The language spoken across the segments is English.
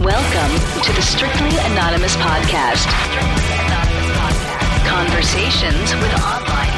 Welcome to the Strictly Anonymous Podcast. Conversations with online.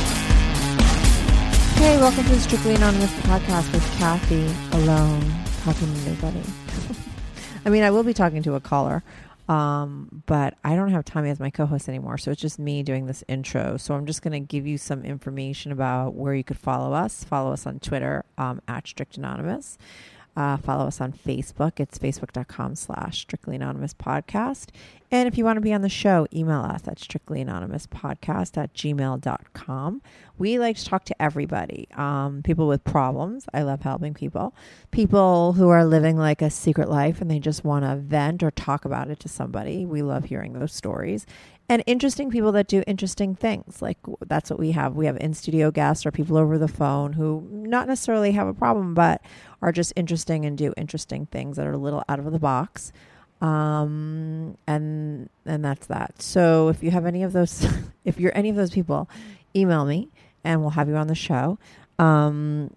Hey, welcome to the Strictly Anonymous podcast with Kathy alone, talking to nobody. I mean, I will be talking to a caller, um, but I don't have Tommy as my co host anymore. So it's just me doing this intro. So I'm just going to give you some information about where you could follow us. Follow us on Twitter um, at Strict Anonymous. Uh, follow us on Facebook. It's facebook.com slash strictly anonymous podcast. And if you want to be on the show, email us at strictly anonymous podcast at gmail.com. We like to talk to everybody. Um, people with problems. I love helping people. People who are living like a secret life and they just want to vent or talk about it to somebody. We love hearing those stories. And interesting people that do interesting things. Like that's what we have. We have in studio guests or people over the phone who not necessarily have a problem, but are just interesting and do interesting things that are a little out of the box. Um, and and that's that. So if you have any of those, if you're any of those people, email me and we'll have you on the show. Um,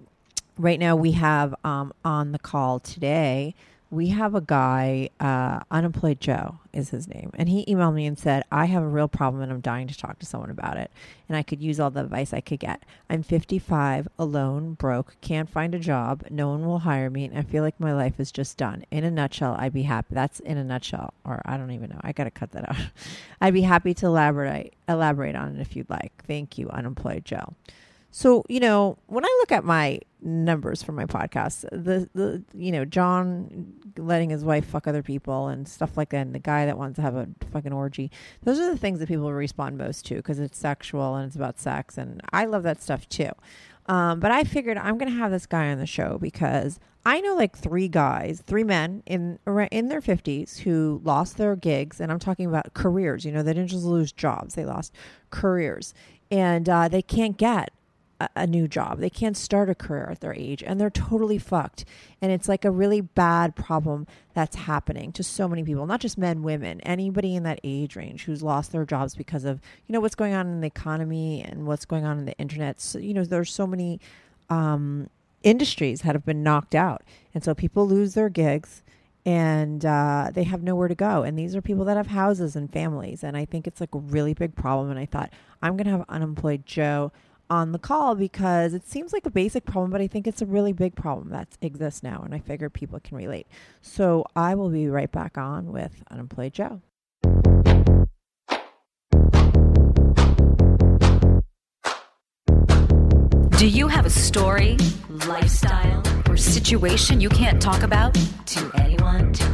right now we have um, on the call today we have a guy, uh, Unemployed Joe is his name. And he emailed me and said, I have a real problem and I'm dying to talk to someone about it. And I could use all the advice I could get. I'm 55, alone, broke, can't find a job. No one will hire me. And I feel like my life is just done. In a nutshell, I'd be happy. That's in a nutshell. Or I don't even know. I got to cut that out. I'd be happy to elaborate, elaborate on it if you'd like. Thank you, Unemployed Joe. So, you know, when I look at my numbers for my podcast, the the you know, John letting his wife fuck other people and stuff like that, and the guy that wants to have a fucking orgy, those are the things that people respond most to because it's sexual and it's about sex, and I love that stuff too. Um, but I figured I'm going to have this guy on the show because I know like three guys, three men in in their 50s who lost their gigs, and I'm talking about careers. You know, they didn't just lose jobs; they lost careers, and uh, they can't get a, new job. They can't start a career at their age and they're totally fucked. And it's like a really bad problem that's happening to so many people, not just men, women, anybody in that age range who's lost their jobs because of, you know, what's going on in the economy and what's going on in the internet. So, you know, there's so many um, industries that have been knocked out. And so people lose their gigs and uh, they have nowhere to go. And these are people that have houses and families. And I think it's like a really big problem. And I thought, I'm going to have unemployed Joe on the call because it seems like a basic problem, but I think it's a really big problem that exists now, and I figure people can relate. So I will be right back on with Unemployed Joe. Do you have a story, lifestyle, or situation you can't talk about to anyone, to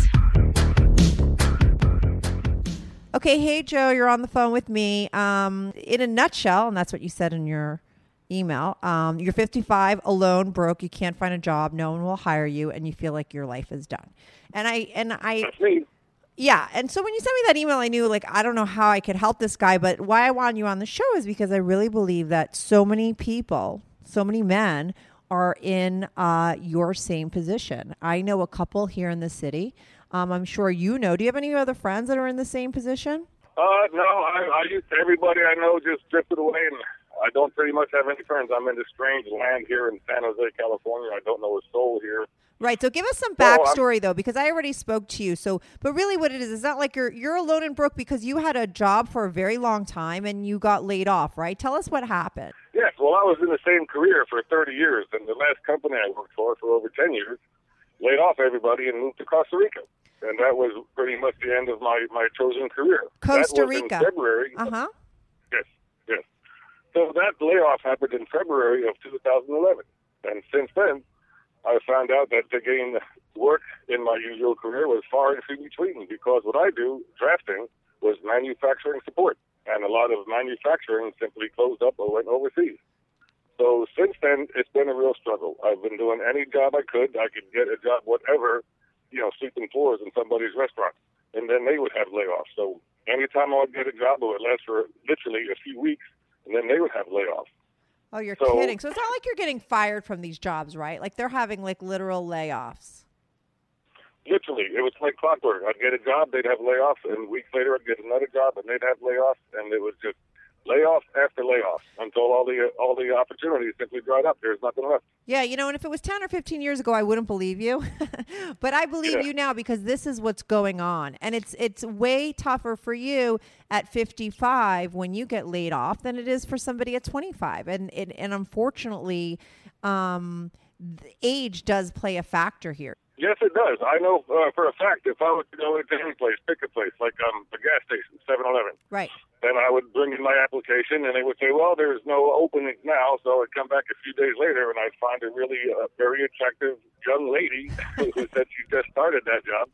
Okay, hey Joe, you're on the phone with me. Um, in a nutshell, and that's what you said in your email. Um, you're 55, alone, broke. You can't find a job. No one will hire you, and you feel like your life is done. And I and I That's me. yeah, and so when you sent me that email, I knew like I don't know how I could help this guy, but why I want you on the show is because I really believe that so many people, so many men are in uh, your same position. I know a couple here in the city. Um, I'm sure you know. Do you have any other friends that are in the same position? Uh, no, I, I used everybody I know just drifted away, and I don't pretty much have any friends. I'm in this strange land here in San Jose, California. I don't know a soul here. Right. So give us some backstory though, because I already spoke to you. So, but really, what it is is not like you're you're alone in Brook because you had a job for a very long time and you got laid off. Right. Tell us what happened. Yes, well, I was in the same career for 30 years, and the last company I worked for for over 10 years laid off everybody and moved to Costa Rica. And that was pretty much the end of my, my chosen career. Costa that was Rica. In February. Uh huh. Yes, yes. So that layoff happened in February of 2011. And since then, I found out that to gain work in my usual career was far and few between because what I do, drafting, was manufacturing support. And a lot of manufacturing simply closed up or went overseas. So since then, it's been a real struggle. I've been doing any job I could. I could get a job, whatever, you know, sweeping floors in somebody's restaurant. And then they would have layoffs. So anytime I would get a job, it would last for literally a few weeks, and then they would have layoffs. Oh, you're So- kidding. So it's not like you're getting fired from these jobs, right? Like they're having like literal layoffs. Literally, it was like clockwork. I'd get a job, they'd have layoffs, and weeks later I'd get another job, and they'd have layoffs, and it was just layoff after layoff until all the all the opportunities simply dried up. There's nothing left. Yeah, you know, and if it was 10 or 15 years ago, I wouldn't believe you. but I believe Yeah. you now because this is what's going on. And it's it's way tougher for you at 55 when you get laid off than it is for somebody at 25. And and, and unfortunately, um, age does play a factor here. Yes, it does. I know uh, for a fact if I was to go into any place, pick a place like um, a gas station, 7-Eleven, Right. Then I would bring in my application, and they would say, "Well, there's no openings now." So I'd come back a few days later, and I'd find a really uh, very attractive young lady who said she just started that job.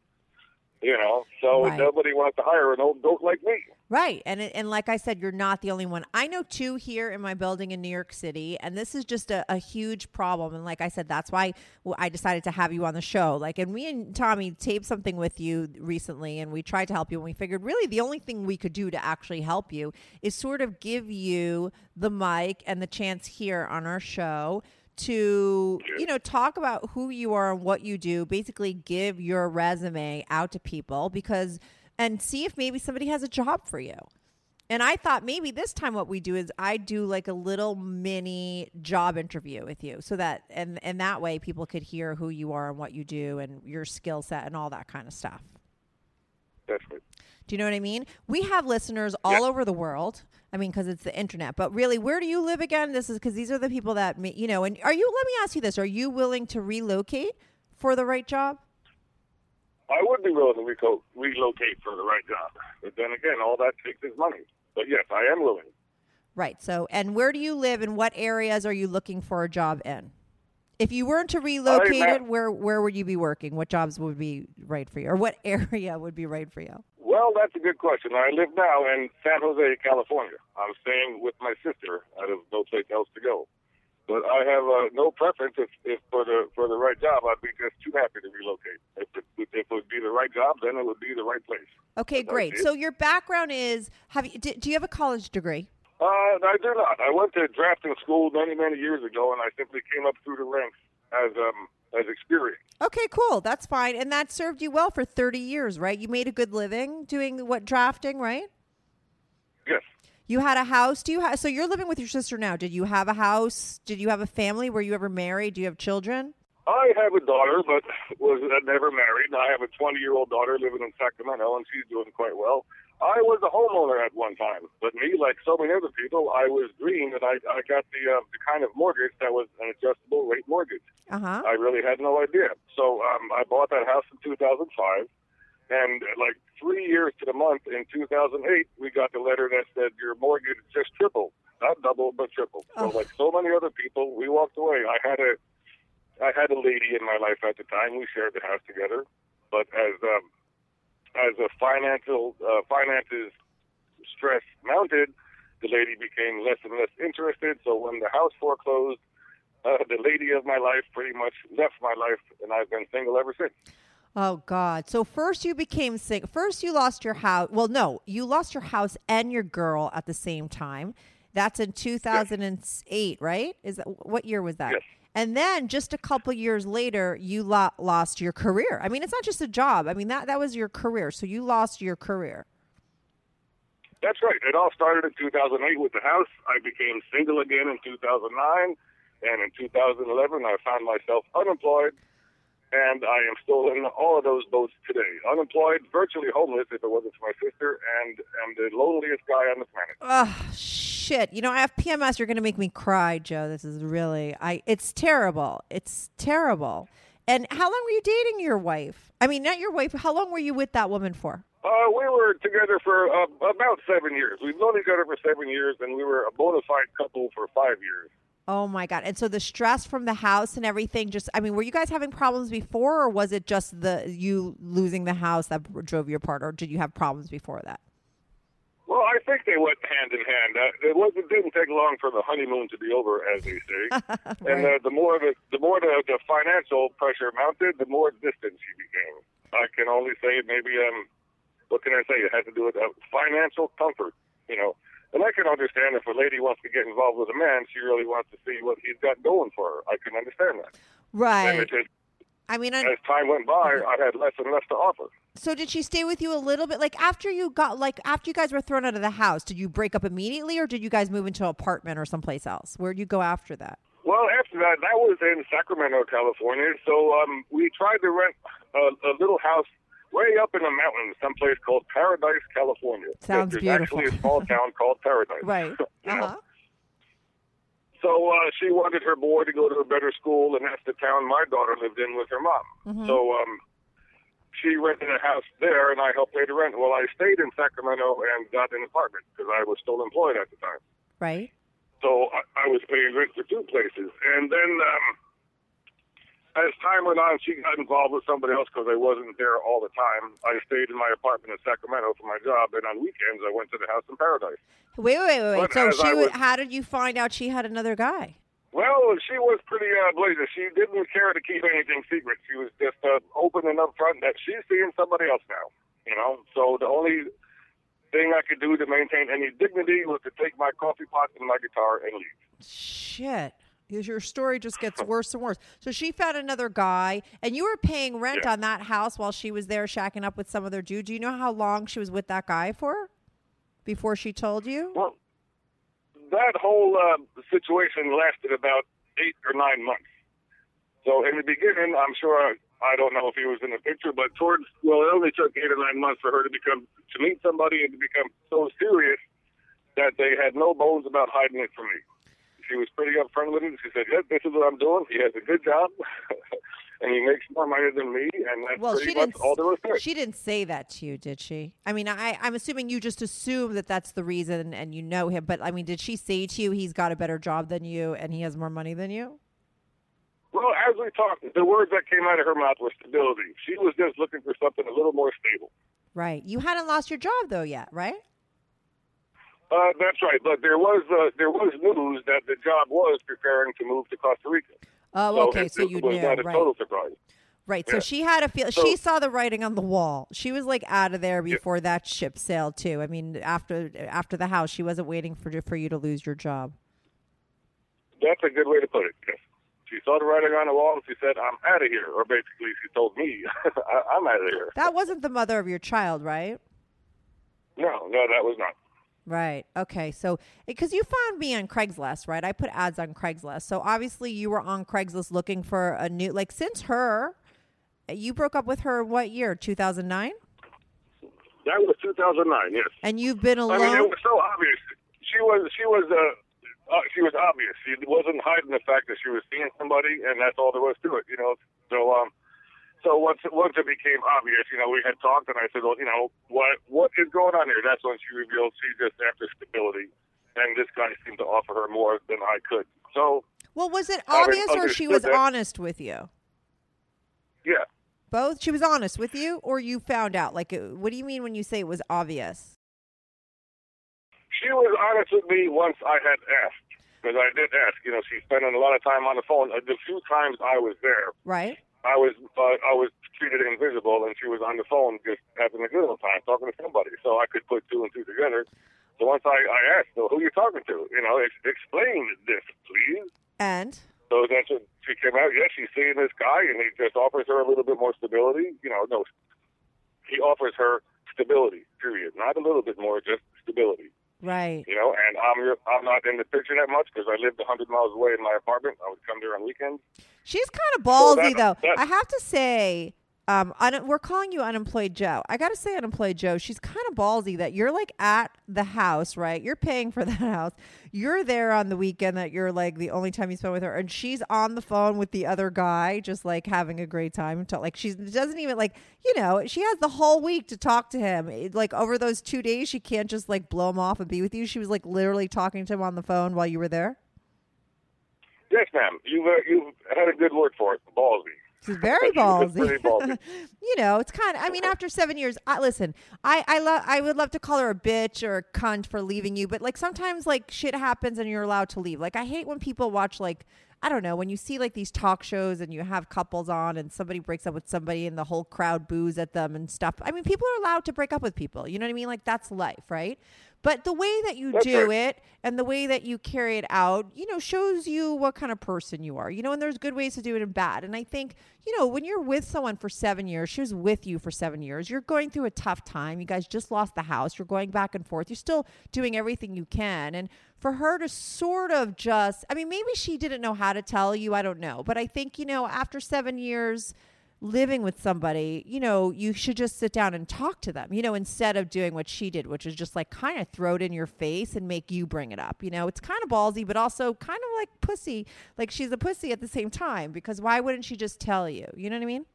You know, so Right. nobody wants to hire an old goat like me. Right. And and like I said, you're not the only one. I know two here in my building in New York City, and this is just a, a huge problem. And like I said, that's why i decided to have you on the show. Like, and me and Tommy taped something with you recently, and we tried to help you. And we figured really the only thing we could do to actually help you is sort of give you the mic and the chance here on our show to you know talk about who you are and what you do. Basically give your resume out to people because and see if maybe somebody has a job for you. And i thought maybe this time what we do is i do like a little mini job interview with you so that and and that way people could hear who you are and what you do and your skill set and all that kind of stuff. Right. Do you know what I mean? We have listeners all over the world. I mean, because it's the internet. But really, where do you live again? This is because these are the people that me- you know. And are you? Let me ask you this: Are you willing to relocate for the right job? I would be willing to reco- relocate for the right job, but then again, all that takes is money. But yes, I am willing. Right. So, and where do you live? And what areas are you looking for a job in? If you weren't to relocate it, where where would you be working? What jobs would be right for you, or what area would be right for you? Well, that's a good question. I live now in San Jose, California. I'm staying with my sister. I have no place else to go. But I have uh, no preference. If, if for the for the right job, I'd be just too happy to relocate. If it, if it would be the right job, then it would be the right place. Okay, That's great. So your background is have you? Do, do you have a college degree? Uh, I do not. I went to drafting school many, many years ago, and I simply came up through the ranks as um as experience. Okay, cool. That's fine. And that served you well for 30 years, right? You made a good living doing what drafting, right? Yes. You had a house. Do you have so you're living with your sister now. Did you have a house? Did you have a family? Were you ever married? Do you have children? I have a daughter, but was uh, never married. I have a 20 year old daughter living in Sacramento, and she's doing quite well. I was a homeowner at one time, but me, like so many other people, I was green, and I, I got the uh, the kind of mortgage that was an adjustable rate mortgage. Uh huh. I really had no idea. So um, I bought that house in 2005, and like three years to the month in 2008, we got the letter that said your mortgage just tripled, not double but tripled. So like so many other people, we walked away. I had a I had a lady in my life at the time. We shared the house together, but as um, as a financial uh, finances stress mounted, the lady became less and less interested. So when the house foreclosed, uh, the lady of my life pretty much left my life, and I've been single ever since. Oh God! So first you became sick. First you lost your house. Well, no, you lost your house and your girl at the same time. That's in 2008, right? Is that what year was that? Yes. And then just a couple years later, you lo- lost your career. I mean, it's not just a job. I mean that that was your career. So you lost your career. That's right. It all started in 2008 with the house. I became single again in 2009, and in 2011 I found myself unemployed, and I am still in all of those boats today. Unemployed, virtually homeless if it wasn't for my sister, and am the loneliest guy on the planet. Oh shit! You know, I have PMS. You're going to make me cry, Joe. This is really I. It's terrible. It's terrible. And how long were you dating your wife? I mean, not your wife. How long were you with that woman for? Uh, we were together for uh, about seven years. We've known each other for seven years, and we were a bona fide couple for five years. Oh my god! And so the stress from the house and everything. Just, I mean, were you guys having problems before, or was it just the you losing the house that drove you apart, or did you have problems before that? Well, I think they went hand in hand. Uh, it wasn't didn't take long for the honeymoon to be over, as they say. And uh, the more the the more the, the financial pressure mounted, the more distant she became. I can only say maybe um, what can I say? It had to do with uh, financial comfort, you know. And I can understand if a lady wants to get involved with a man, she really wants to see what he's got going for her. I can understand that. And Right. it just, I mean, I, as time went by, I had less and less to offer. so did she stay with you a little bit? Like after you got, like after you guys were thrown out of the house, did you break up immediately, or did you guys move into an apartment or someplace else? Where'd you go after that? Well, after that, that was in Sacramento, California. So um, we tried to rent a, a little house way up in the mountains, someplace called Paradise, California. Sounds There's beautiful. actually a small town called Paradise. Right. Uh-huh. So uh, she wanted her boy to go to a better school, and that's the town my daughter lived in with her mom. Mm-hmm. So um, she rented a house there, and I helped pay the rent. Well, I stayed in Sacramento and got an apartment because I was still employed at the time. Right. So I, I was paying rent for two places. And then um, as time went on, she got involved with somebody else because I wasn't there all the time. I stayed in my apartment in Sacramento for my job, and on weekends I went to the house in Paradise. Wait, wait, wait, wait. So she, was, how did you find out she had another guy? Well, she was pretty uh. She didn't care to keep anything secret. She was just uh, open and upfront that she's seeing somebody else now. You know, so the only thing I could do to maintain any dignity was to take my coffee pot and my guitar and leave. Shit. Because your story just gets worse and worse. So she found another guy, and you were paying rent Yeah. on that house while she was there shacking up with some other dude. Do you know how long she was with that guy for before she told you? Well, that whole uh, situation lasted about eight or nine months. So in the beginning, I'm sure I, I don't know if he was in the picture, but towards well, it only took eight or nine months for her to become to meet somebody and to become so serious that they had no bones about hiding it from me. She was pretty upfront with it. She said, "Yes, this is what I'm doing. He has a good job, and he makes more money than me, and that's Well, pretty she much didn't. all there was it." She didn't say that to you, did she? I mean, I, I'm assuming you just assume that that's the reason, and you know him. But I mean, did she say to you he's got a better job than you and he has more money than you? Well, as we talked, the words that came out of her mouth were stability. She was just looking for something a little more stable. Right. You hadn't lost your job though yet, right? Uh, that's right, but there was uh, there was news that the job was preparing to move to Costa Rica. Oh, so okay. it, So you knew, right? total surprise. Right. So she had a feel. So- she saw the writing on the wall. She was like out of there before that ship sailed too. I mean, after after the house, she wasn't waiting for for you to lose your job. That's a good way to put it. Yes. She saw the writing on the wall and she said, "I'm out of here," or basically she told me, "I'm out of here." That wasn't the mother of your child, right? No, no, that was not. Right. Okay. So, because you found me on Craigslist, right? I put ads on Craigslist. So obviously, you were on Craigslist looking for a new. Like since her, you broke up with her. What year? Two thousand nine. That was 2009. Yes. And you've been I alone. mean, it was so obvious. She was she was uh, uh, she was obvious. She wasn't hiding the fact that she was seeing somebody, and that's all there was to it. You know. So um, so once once it became obvious, you know, we had talked, and I said, well, you know, what what is going on here? That's when she revealed she's just after stability, and this guy seemed to offer her more than I could. So Well, was it obvious or she was that. honest with you? yeah, Both? She was honest with you or you found out? Like, uh, what do you mean when you say it was obvious? she was honest with me once I had asked. Because I did ask, you know, she's spending a lot of time on the phone. The few times I was there, Right? I was uh, I was treated invisible, and she was on the phone just having a good old time talking to somebody. So I could put two and two together. So once I, I asked, so who are you talking to? You know, ex- explain this, please. And So then she, she came out. Yes, she's seeing this guy, and he just offers her a little bit more stability. You know, no, he offers her stability. Period. Not a little bit more, just stability. Right. You know, and I'm I'm not in the picture that much because I lived 100 miles away in my apartment. I would come there on weekends. She's kind of ballsy, that- though. that- I have to say, um, un- we're calling you unemployed Joe. I got to say, unemployed Joe. She's kind of ballsy that you're like at the house, right? You're paying for that house. You're there on the weekend that you're like the only time you spend with her, and she's on the phone with the other guy, just like having a great time. Like she doesn't even like, you know, she has the whole week to talk to him. It- like over those two days, she can't just like blow him off and be with you. She was like literally talking to him on the phone while you were there. Yes, ma'am. You've uh, you've had a good word for it. Ballsy. She's very She was pretty ballsy. ballsy. you know, it's kind of. I mean, after seven years, I listen. I I love. I would love to call her a bitch or a cunt for leaving you, but like sometimes like shit happens and you're allowed to leave. Like I hate when people watch like. I don't know when you see like these talk shows and you have couples on and somebody breaks up with somebody and the whole crowd boos at them and stuff. I mean, people are allowed to break up with people. You know what I mean? Like that's life, right? But the way that you That's do right. it and the way that you carry it out, you know, shows you what kind of person you are. You know, and there's good ways to do it and bad. And I think, you know, when you're with someone for seven years, she was with you for seven years, you're going through a tough time. You guys just lost the house. You're going back and forth. You're still doing everything you can. And for her to sort of just, I mean, maybe she didn't know how to tell you. I don't know. But I think, you know, after seven years, living with somebody, you know, you should just sit down and talk to them, you know, instead of doing what she did, which is just like kind of throw it in your face and make you bring it up. You know, it's kind of ballsy, but also kind of like pussy. Like she's a pussy at the same time because why wouldn't she just tell you? You know what I mean?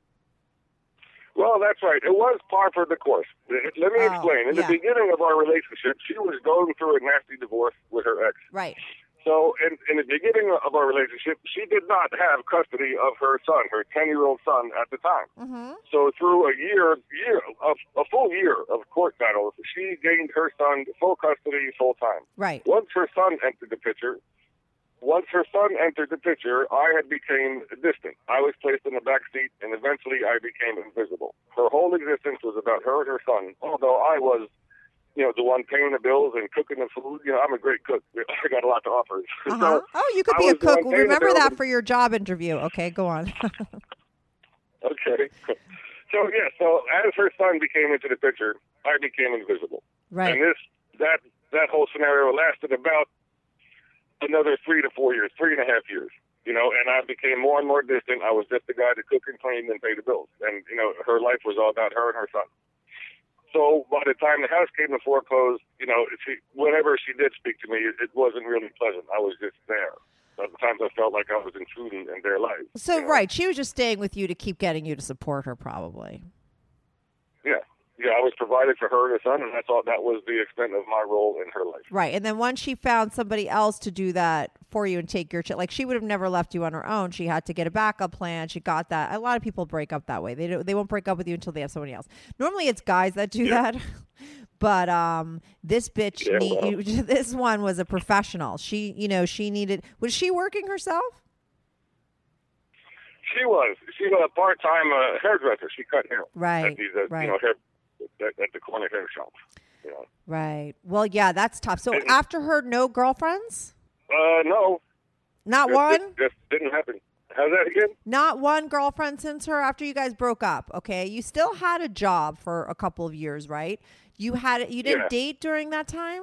Well, that's right. It was par for the course. Let me Oh, explain. In yeah. the beginning of our relationship, she was going through a nasty divorce with her ex. Right. So, in, in the beginning of our relationship, she did not have custody of her son, her 10 year old son at the time. Mm-hmm. So, through a year, year of, a full year of court battles, she gained her son full custody, full time. Right. Once her son entered the picture, once her son entered the picture, I had became distant. I was placed in the back seat, and eventually I became invisible. Her whole existence was about her and her son. Although I was, you know, the one paying the bills and cooking the food. You know, I'm a great cook. I got a lot to offer. Uh-huh. So oh, you could be a cook. Remember that for your job interview. Okay, go on. Okay. So yeah, so as her son became into the picture, I became invisible. right. And this that that whole scenario lasted about another three to four years, three and a half years. You know, and I became more and more distant. I was just the guy to cook and clean and pay the bills. And, you know, her life was all about her and her son. So by the time the house came to foreclose, you know, she, whenever she did speak to me, it, it wasn't really pleasant. I was just there. Sometimes I felt like I was intruding in their life. so, you know? right. She was just staying with you to keep getting you to support her, probably. Yeah. Yeah, I was provided for her and her son, and I thought That was the extent of my role in her life. Right. And then once she found somebody else to do that for you and take your shit, like she would have never left you on her own. She had to get a backup plan. She got that. A lot of people break up that way. They don't, they won't break up with you until they have somebody else. Normally it's guys that do that. But um, this bitch, Yeah, need, well. you, this one was a professional. She, you know, she needed. Was she working herself? She was. She was a part-time uh, hairdresser. She cut hair. Right, At these, uh, right. You know, hair at, at the corner hair shop. You know. Right. Well, yeah, that's tough. So And- after her, no girlfriends? Uh, no. Not just, one. Just, just didn't happen. How's that again? Not one girlfriend since her after you guys broke up. Okay, you still had a job for a couple of years, right? You had you didn't Yeah. date during that time.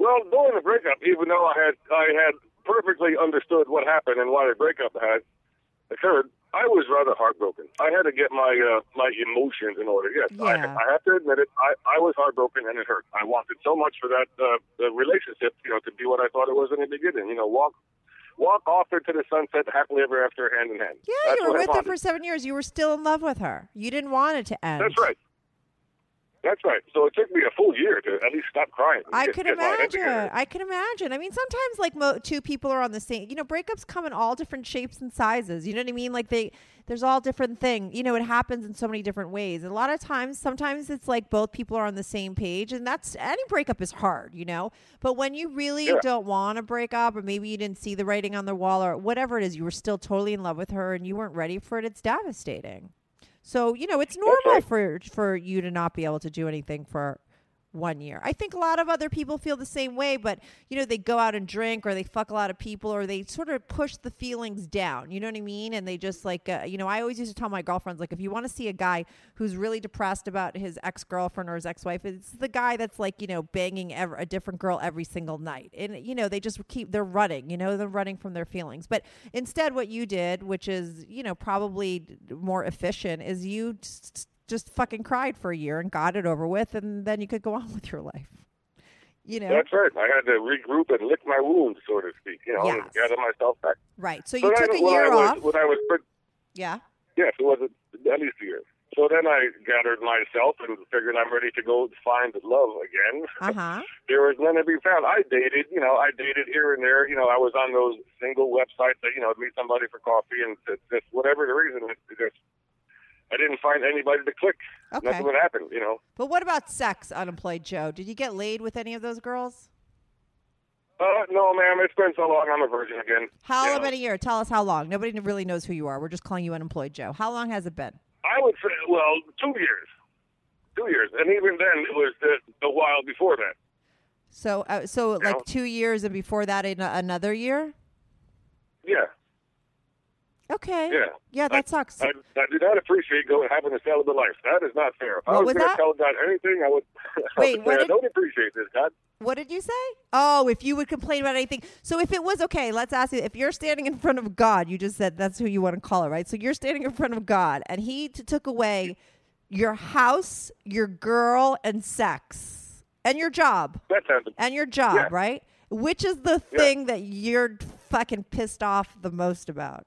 Well, during the breakup, even though I had I had perfectly understood what happened and why the breakup had occurred, I was rather heartbroken. I had to get my uh, my emotions in order. Yes, I, Yeah. I have to admit it. I, I was heartbroken and it hurt. I wanted so much for that uh, the relationship, you know, to be what I thought it was in the beginning. You know, walk walk off into the sunset happily ever after, hand in hand. Yeah, That's you were with her for seven years. You were still in love with her. You didn't want it to end. That's right. That's right. So it took me a full year to at least stop crying. I get- could get imagine. I can imagine. I mean, sometimes like mo- two people are on the same. You know, breakups come in all different shapes and sizes. You know what I mean? Like they, there's all different thing. You know, it happens in so many different ways. And a lot of times, sometimes it's like both people are on the same page, and that's any breakup is hard. You know, but when you really Yeah. don't want to break up, or maybe you didn't see the writing on the wall, or whatever it is, you were still totally in love with her, and you weren't ready for it. It's devastating. So you know, it's normal right. for for you to not be able to do anything for one year. I think a lot of other people feel the same way, but you know, they go out and drink or they fuck a lot of people or they sort of push the feelings down. You know what I mean? And they just like, uh, you know, I always used to tell my girlfriends, like, if you want to see a guy who's really depressed about his ex girlfriend or his ex wife, it's the guy that's like, you know, banging ever, a different girl every single night. And, you know, they just keep, they're running, you know, they're running from their feelings. But instead, what you did, which is, you know, probably more efficient, is you just fucking cried for a year and got it over with, and then you could go on with your life. You know, That's right. I had to regroup and lick my wounds, so to speak. You know, and gather myself back. right? So you took a when year I was, off. When I was, yeah. yes, it was at least a year. So then I gathered myself and figured I'm ready to go find love again. Uh huh. there was none to be found. I dated, you know, I dated here and there. You know, I was on those single websites that, you know, meet somebody for coffee and just whatever the reason, it just I didn't find anybody to click. Okay. Nothing would happen, you know. But what about sex, unemployed Joe? Did you get laid with any of those girls? Uh, no, ma'am, it's been so long. I'm a virgin again. How you know. many years? Tell us how long. Nobody really knows who you are. We're just calling you unemployed Joe. How long has it been? I would say, well, two years. Two years. And even then, it was the, a while before that. So, uh, so like know. two years, and before that, in another year. Yeah. Okay. Yeah. Yeah, that I, sucks. I, I do not appreciate going having a celibate life. That is not fair. If I What was was going to tell God anything, I would, I Wait, would what say, I don't appreciate this, God. What did you say? Oh, if you would complain about anything. So if it was okay, let's ask you if you're standing in front of God, you just said that's who you want to call it, right? So you're standing in front of God and he t- took away your house, your girl and sex and your job That sounds and your job, Yeah. right? Which is the Yeah. thing that you're fucking pissed off the most about?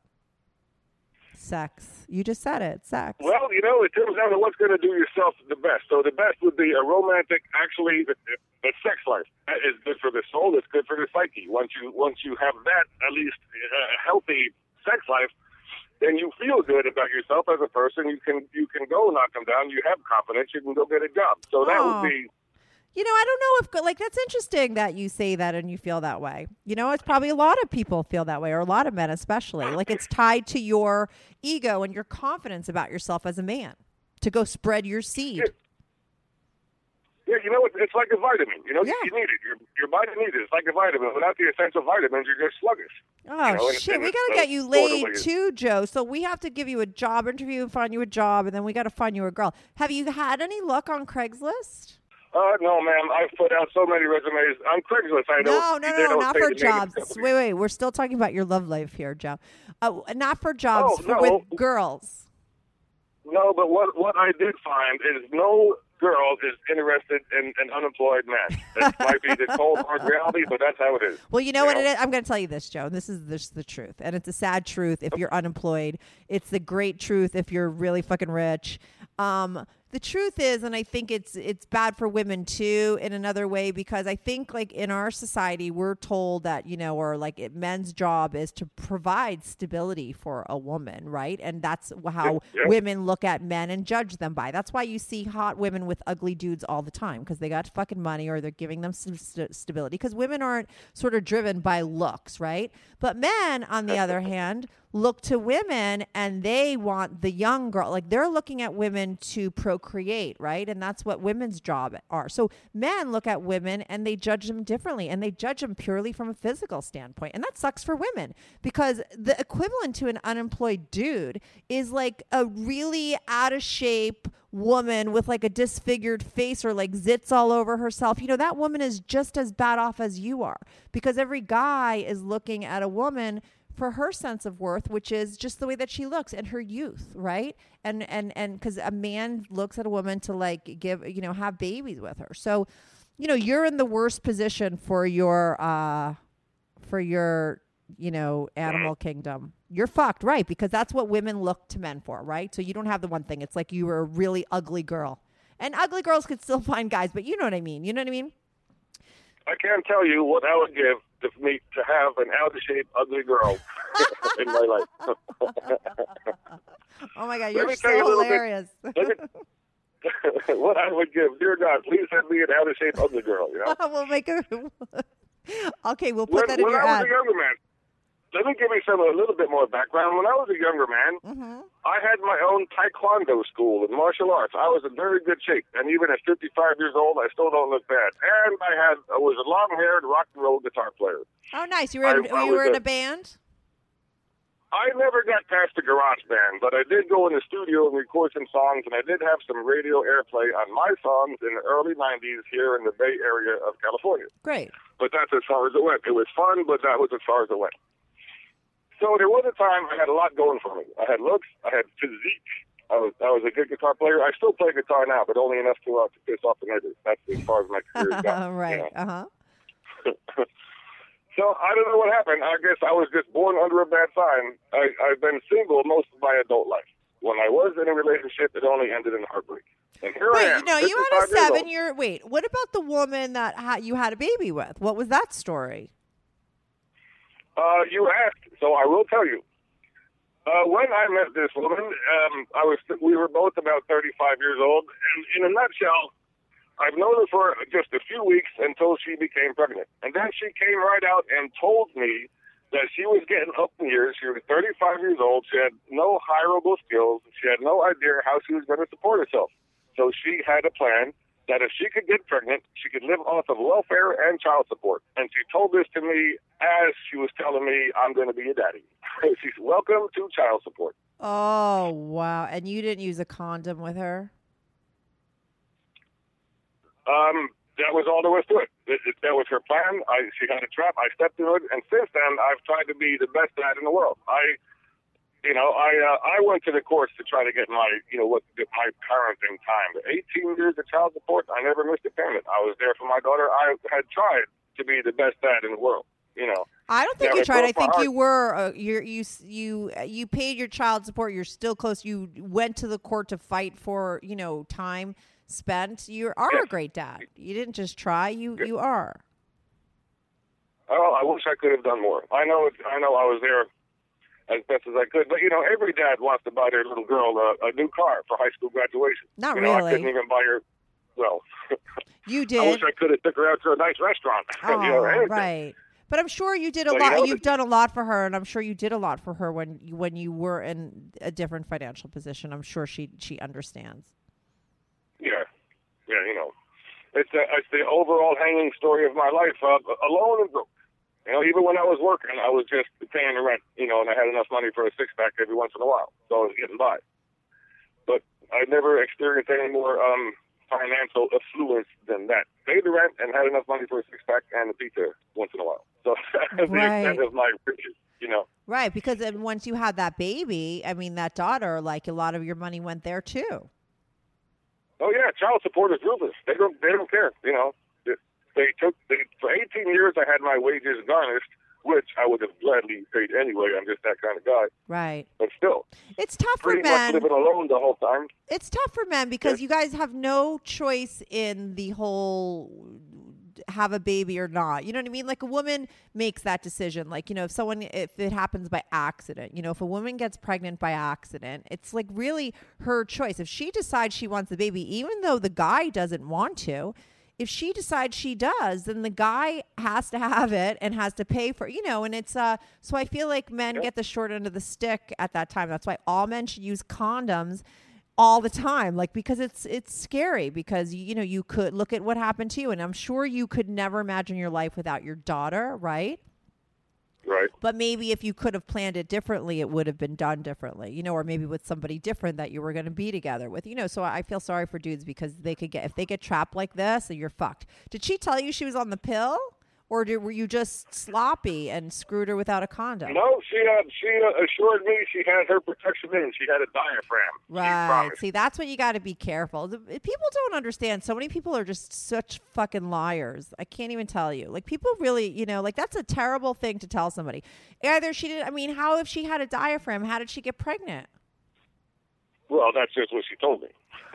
Sex. You just said it. Sex. Well, you know, it down to what's going to do yourself the best. So the best would be a romantic, actually, the, the sex life. That is good for the soul. It's good for the psyche. Once you once you have that, at least a healthy sex life, then you feel good about yourself as a person. You can you can go knock them down. You have confidence. You can go get a job. So that Oh. would be You know, I don't know if like that's interesting that you say that and you feel that way. You know, it's probably a lot of people feel that way, or a lot of men especially. Like it's tied to your ego and your confidence about yourself as a man to go spread your seed. Yeah, you know, it's, it's like a vitamin. You know, Yeah. you need it. Your your body needs it. It's like a vitamin. Without the essential vitamins, you're just sluggish. Oh You know, shit, we gotta get you laid too, Joe. So we have to give you a job interview and find you a job, and then we got to find you a girl. Have you had any luck on Craigslist? Uh, no, ma'am. I've put out so many resumes on Craigslist. I No, don't. no, no, don't not for the name of the jobs. Wait, wait, we're still talking about your love life here, Joe. Uh, not for jobs, Oh, no. with girls. No, but what what I did find is no girl is interested in an unemployed man. That might be the cold hard reality, but that's how it is. Well, you know what it is? I'm going to tell you this, Joe. This is this is the truth, and it's a sad truth if you're unemployed. It's the great truth if you're really fucking rich. Um, the truth is, and I think it's it's bad for women too in another way because I think like in our society we're told that you know or like it, men's job is to provide stability for a woman, right? And that's how Yeah. women look at men and judge them by. That's why you see hot women with ugly dudes all the time because they got fucking money or they're giving them some st- stability. Because women aren't sort of driven by looks, right? But men, on the other hand, look to women and they want the young girl. Like they're looking at women to procreate, right? And that's what women's job are. So men look at women and they judge them differently and they judge them purely from a physical standpoint. And that sucks for women because the equivalent to an unemployed dude is like a really out of shape woman with like a disfigured face or like zits all over herself. You know, that woman is just as bad off as you are because every guy is looking at a woman for her sense of worth which is just the way that she looks and her youth right? And and and because a man looks at a woman to like give you know have babies with her. So you know you're in the worst position for your uh for your you know animal kingdom. You're fucked right because that's what women look to men for right? So you don't have the one thing. It's like you were a really ugly girl. And ugly girls could still find guys but you know what i mean. You know what i mean I can't tell you what I would give to me to have an out of shape, ugly girl in my life. oh my god you're me tell you a so bit- hilarious me- what I would give, dear God, please send me an out of shape, ugly girl. You know? we'll make a okay we'll when put that in when your I was ad a younger man, let me give you some a little bit more background. When I was a younger man, Mm-hmm. I had my own taekwondo school in martial arts. I was in very good shape, and even at 55 years old, I still don't look bad. And I had I was a long-haired rock and roll guitar player. oh nice you were in, I- I you were in a- a band I never got past the garage band, but I did go in the studio and record some songs, and I did have some radio airplay on my songs in the early 90s here in the Bay Area of California. great But that's as far as it went. It was fun, but that was as far as it went. So there was a time I had a lot going for me. I had looks, I had physique. I was I was a good guitar player. I still play guitar now, but only enough to uh, to piss off the neighbors. That's as far as my career got. right you know. uh-huh So I don't know what happened. I guess I was just born under a bad sign. I, I've been single most of my adult life. When I was in a relationship, it only ended in heartbreak. And here I Wait, am. you know, you had a seven-year. Wait, what about the woman that ha- you had a baby with? What was that story? Uh, you asked, so I will tell you. Uh, when I met this woman, um, I was we were both about 35 years old, and in a nutshell, I've known her for just a few weeks until she became pregnant, and then she came right out and told me that she was getting up in years. She was 35 years old. She had no hireable skills. She had no idea how she was going to support herself. So she had a plan that if she could get pregnant, she could live off of welfare and child support. And she told this to me as she was telling me, I'm going to be a daddy. She's welcome to child support. Oh wow! And you didn't use a condom with her? Um, that was all there was to it. It- it- That was her plan. I, she had a trap. I stepped through it, and since then, I've tried to be the best dad in the world. I, you know, I uh, I went to the courts to try to get my, you know, what my parenting time. 18 years of child support. I never missed a payment. I was there for my daughter. I had tried to be the best dad in the world. You know. I don't think you tried. I think heart. you were. Uh, you you you you paid your child support. You're still close. You went to the court to fight for you know time spent. You are a great dad. You didn't just try. You you are. Oh, I wish I could have done more. I know. It, I know. I was there as best as I could, but you know, every dad wants to buy their little girl a, a new car for high school graduation. Not you know, I couldn't even buy her. Well, You did. I wish I could have took her out to a nice restaurant. Oh, you know, right. But I'm sure you did a But, you lot. know, You've the- done a lot for her, and I'm sure you did a lot for her when you, when you were in a different financial position. I'm sure she she understands. Yeah, yeah, you know, it's the it's the overall hanging story of my life. Uh, alone and broke. You know, even when I was working, I was just paying the rent. You know, and I had enough money for a six pack every once in a while, so I was getting by. But I never experienced any more um, financial affluence than that. Paid the rent and had enough money for a six pack and a pizza once in a while. So that's the Right. extent of my riches. You know. Right, because then once you had that baby, I mean that daughter, like a lot of your money went there too. Oh yeah, child support is ruthless. They don't they don't care. You know, They- took they, for 18 years. I had my wages garnished which I would have gladly paid anyway. I'm just that kind of guy. Right. But still, It's tough for men. living alone the whole time. It's tough for men because you guys have no choice in the whole have a baby or not. You know what I mean? Like a woman makes that decision. Like, you know, if someone if it happens by accident, you know, if a woman gets pregnant by accident, it's like really her choice. If she decides she wants the baby even though the guy doesn't want to, if she decides she does, then the guy has to have it and has to pay for, you know, and it's uh so I feel like men get the short end of the stick at that time. That's why all men should use condoms all the time like because it's it's scary because you know you could look at what happened to you and I'm sure you could never imagine your life without your daughter, right? Right. But maybe if you could have planned it differently, it would have been done differently, you know, or maybe with somebody different that you were going to be together with, you know. So I feel sorry for dudes because they could get, if they get trapped like this, you're fucked. Did she tell you she was on the pill? Or did, were you just sloppy and screwed her without a condom? No, she she uh, assured me she had her protection in. She had a diaphragm. Right. See, that's what you got to be careful. The, people don't understand. So many people are just such fucking liars. I can't even tell you. Like people really, you know, like that's a terrible thing to tell somebody. Either she did. I mean, how if she had a diaphragm? How did she get pregnant? Well, that's just what she told me.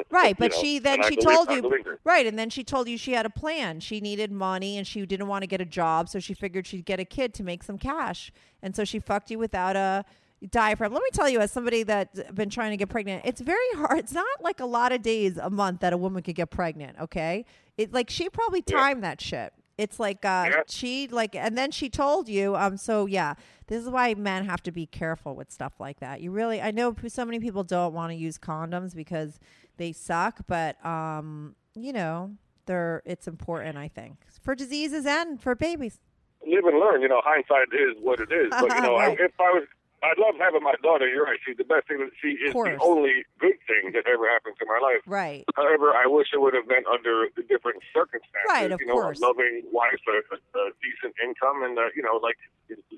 Right, but know, she then she told you right, and then she told you she had a plan. She needed money and she didn't want to get a job, so she figured she'd get a kid to make some cash, and so she fucked you without a diaphragm. Let me tell you, as somebody that's been trying to get pregnant, it's very hard. It's not like a lot of days a month that a woman could get pregnant. Okay, it like she probably timed that shit. It's like uh, Yeah. she like, and then she told you. Um, so yeah, this is why men have to be careful with stuff like that. You really, I know so many people don't want to use condoms because they suck, but um, you know, they're it's important. I think for diseases and for babies. Live and learn. You know, hindsight is what it is. But you know, Right. I, if I was, I'd love having my daughter. You're right. She's the best thing. that She is the only good thing that ever happened to my life. Right. However, I wish it would have been under the different circumstances. Right, of you know, course. a loving wife, a, a, decent income, and uh, you know, like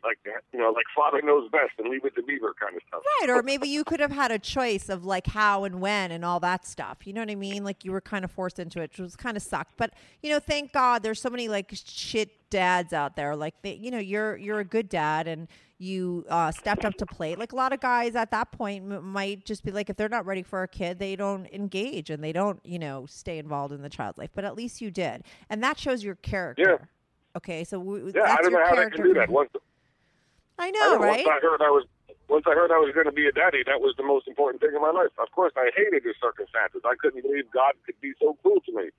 like. You know, like father knows best and leave it to Beaver kind of stuff. Right, or maybe you could have had a choice of like how and when and all that stuff. You know what I mean? Like you were kind of forced into it, which was kind of sucked. But you know, thank God there's so many like shit dads out there. Like they, you know, you're you're a good dad and you uh, stepped up to plate. Like a lot of guys at that point m- might just be like, if they're not ready for a kid, they don't engage and they don't, you know, stay involved in the child's life. But at least you did, and that shows your character. Yeah. Okay, so Yeah, I don't know how they can do that. Once, I I know, know, right? Once I heard I was, once I heard I was going to be a daddy, that was the most important thing in my life. Of course, I hated the circumstances. I couldn't believe God could be so cruel to me.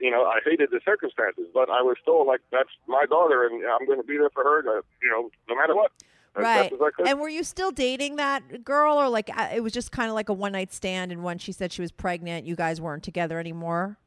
You know, I hated the circumstances, but I was still like, that's my daughter, and I'm going to be there for her. uh, You know, no matter what. Right. best as I could. And were you still dating that girl, or like uh, it was just kind of like a one night stand? And when she said she was pregnant, you guys weren't together anymore.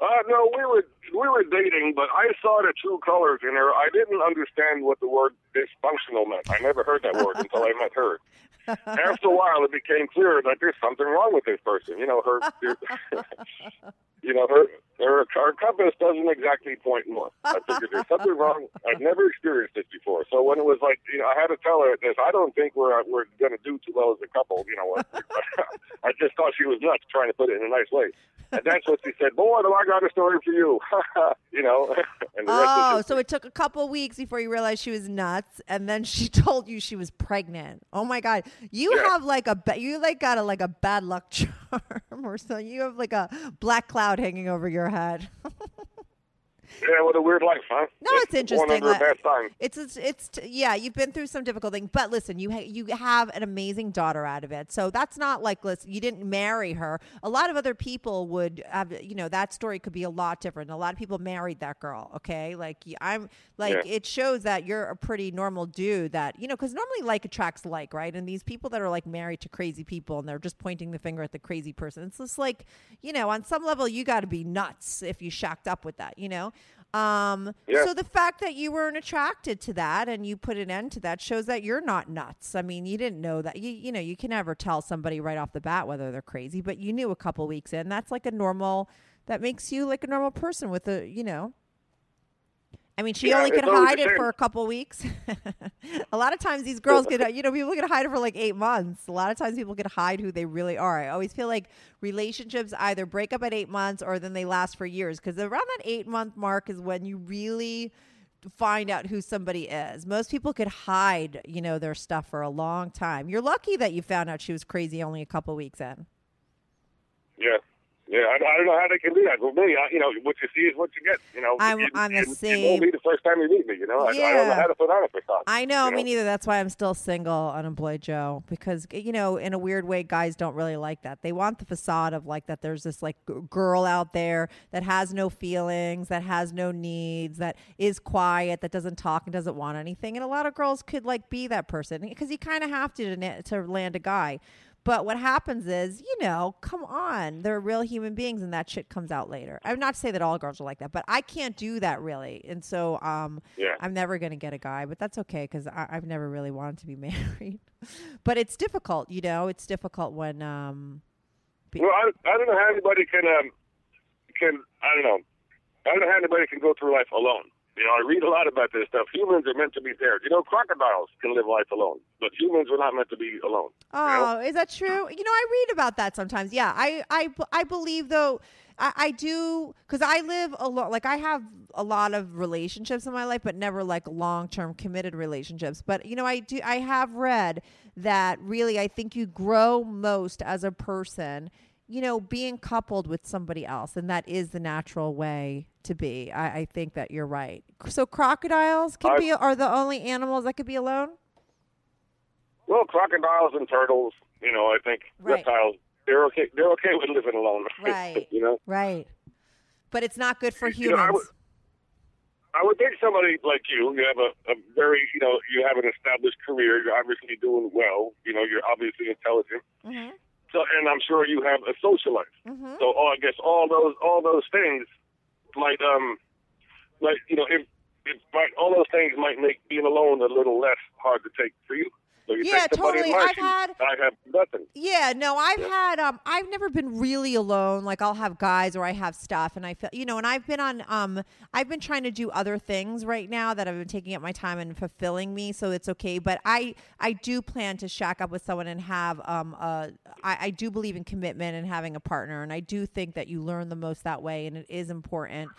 Uh, no, we were we were dating, but I saw the true colors in her. I didn't understand what the word dysfunctional meant. I never heard that word until I met her. After a while, it became clear that there's something wrong with this person. You know, her, you know, her, her, her compass doesn't exactly point north. I figured there's something wrong. I've never experienced this before. So when it was like, you know, I had to tell her this. I don't think we're we're going to do too well as a couple. You know, I just thought she was nuts, trying to put it in a nice way. And that's what she said. Boy, do I got a story for you. you know, and the rest Oh, so it took a couple weeks before you realized she was nuts, and then she told you she was pregnant. Oh my God, you Yeah. have like a you like got a like a bad luck charm or something. You have like a black cloud hanging over your head. yeah, what a weird life, huh? No, it's interesting. Born under a Like, bad sign. It's it's, it's t- yeah. You've been through some difficult things, but listen, you ha- you have an amazing daughter out of it. So that's not like listen, you didn't marry her. A lot of other people would have you know that story could be a lot different. A lot of people married that girl. Okay, like I'm like Yeah. it shows that you're a pretty normal dude. That you know because normally like attracts like, right? And these people that are like married to crazy people and they're just pointing the finger at the crazy person. It's just like you know on some level you got to be nuts if you shacked up with that. You know. Um, Yeah. So the fact that you weren't attracted to that and you put an end to that shows that you're not nuts. I mean, you didn't know that. You you know, you can never tell somebody right off the bat whether they're crazy, but you knew a couple weeks in. That's like a normal. That makes you like a normal person with a you know. I mean, she Yeah, only could hide it for a couple weeks. a lot of times, these girls could, you know, people could hide it for like eight months. A lot of times, people could hide who they really are. I always feel like relationships either break up at eight months or then they last for years because around that eight month mark is when you really find out who somebody is. Most people could hide, you know, their stuff for a long time. You're lucky that you found out she was crazy only a couple weeks in. Yeah. Yeah, I, I don't know how they can do that. For me, I, you know, what you see is what you get. You know, I'm- you, I'm the you, You won't be the first time you meet me. You know, I, I don't know how to put on a facade. I know, you me neither. That's why I'm still single, unemployed Joe. Because you know, in a weird way, guys don't really like that. They want the facade of like that. There's this like g- girl out there that has no feelings, that has no needs, that is quiet, that doesn't talk and doesn't want anything. And a lot of girls could like be that person because you kind of have to to land a guy. But what happens is, you know, come on, they're real human beings, and that shit comes out later. I'm not to say that all girls are like that, but I can't do that really, and so um, Yeah. I'm never gonna get a guy, but that's okay because I've never really wanted to be married. but it's difficult, you know. It's difficult when um, be- Well, I, I don't know how anybody can um can I don't know I don't know how anybody can go through life alone. You know, I read a lot about this stuff. Humans are meant to be there. You know, crocodiles can live life alone, but humans are not meant to be alone. Oh, is that true? You know, I read about that sometimes. Yeah, I I I believe though. I, I do because I live a lot. Like I have a lot of relationships in my life, but never like long term committed relationships. But you know, I do. I have read that really, I think you grow most as a person. You know, being coupled with somebody else, and that is the natural way to be. I, I think that you're right. So crocodiles can I- be are the only animals that could be alone. Well, crocodiles and turtles. You know, I think Right. reptiles. They're okay. They're okay with living alone. Right. you know. Right. But it's not good for You know, I humans. would- I would think somebody like you, you have a, a very, you know, you have an established career. You're obviously doing well. You know, you're obviously intelligent. Mhm. So, and I'm sure you have a social life. Mhm. So, oh, I guess all those, all those things like um, like, you know, if, if might, all those things might make being alone a little less hard to take for you. So Yeah, totally. I've had- I have nothing. Yeah, no, I've had um I've never been really alone. Like I'll have guys or I have stuff and I feel you know, and I've been on um I've been trying to do other things right now that have been taking up my time and fulfilling me, so it's okay. But I I do plan to shack up with someone and have um uh I, I do believe in commitment and having a partner and I do think that you learn the most that way and it is important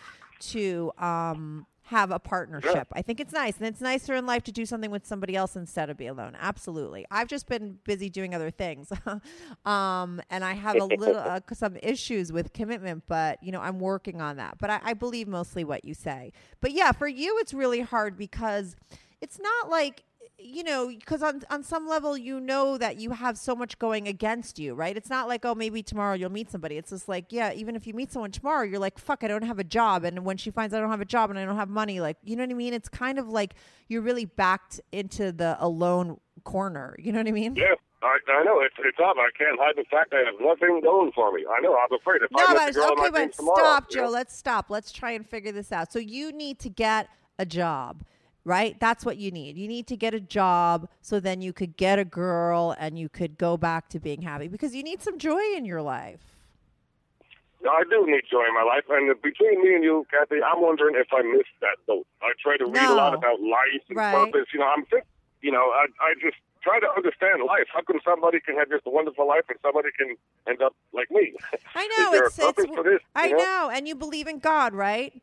to um have a partnership. I think it's nice and it's nicer in life to do something with somebody else instead of be alone. Absolutely. I've just been busy doing other things. um and I have a little uh, some issues with commitment, but you know, I'm working on that. But I, I believe mostly what you say. But yeah, for you it's really hard because it's not like you know, because on on some level, you know that you have so much going against you, right? It's not like oh, maybe tomorrow you'll meet somebody. It's just like yeah, even if you meet someone tomorrow, you're like fuck, I don't have a job, and when she finds I don't have a job and I don't have money, like you know what I mean? It's kind of like you're really backed into the alone corner. You know what I mean? Yeah, I, I know it's it's up. I can't hide the fact I have nothing going for me. I know. I'm afraid if No, I but girl okay, but tomorrow. stop, you Joe. know? Let's stop. Let's try and figure this out. So you need to get a job, right? That's what you need. You need to get a job so then you could get a girl and you could go back to being happy because you need some joy in your life. No, I do need joy in my life, and between me and you, Kathy, I'm wondering if I missed that boat. I try to read a lot about life and Right. purpose. You know, I'm think, you know, I I just try to understand life. How come somebody can have just a wonderful life and somebody can end up like me? I know it's it's for this? I you know, and you believe in God, right?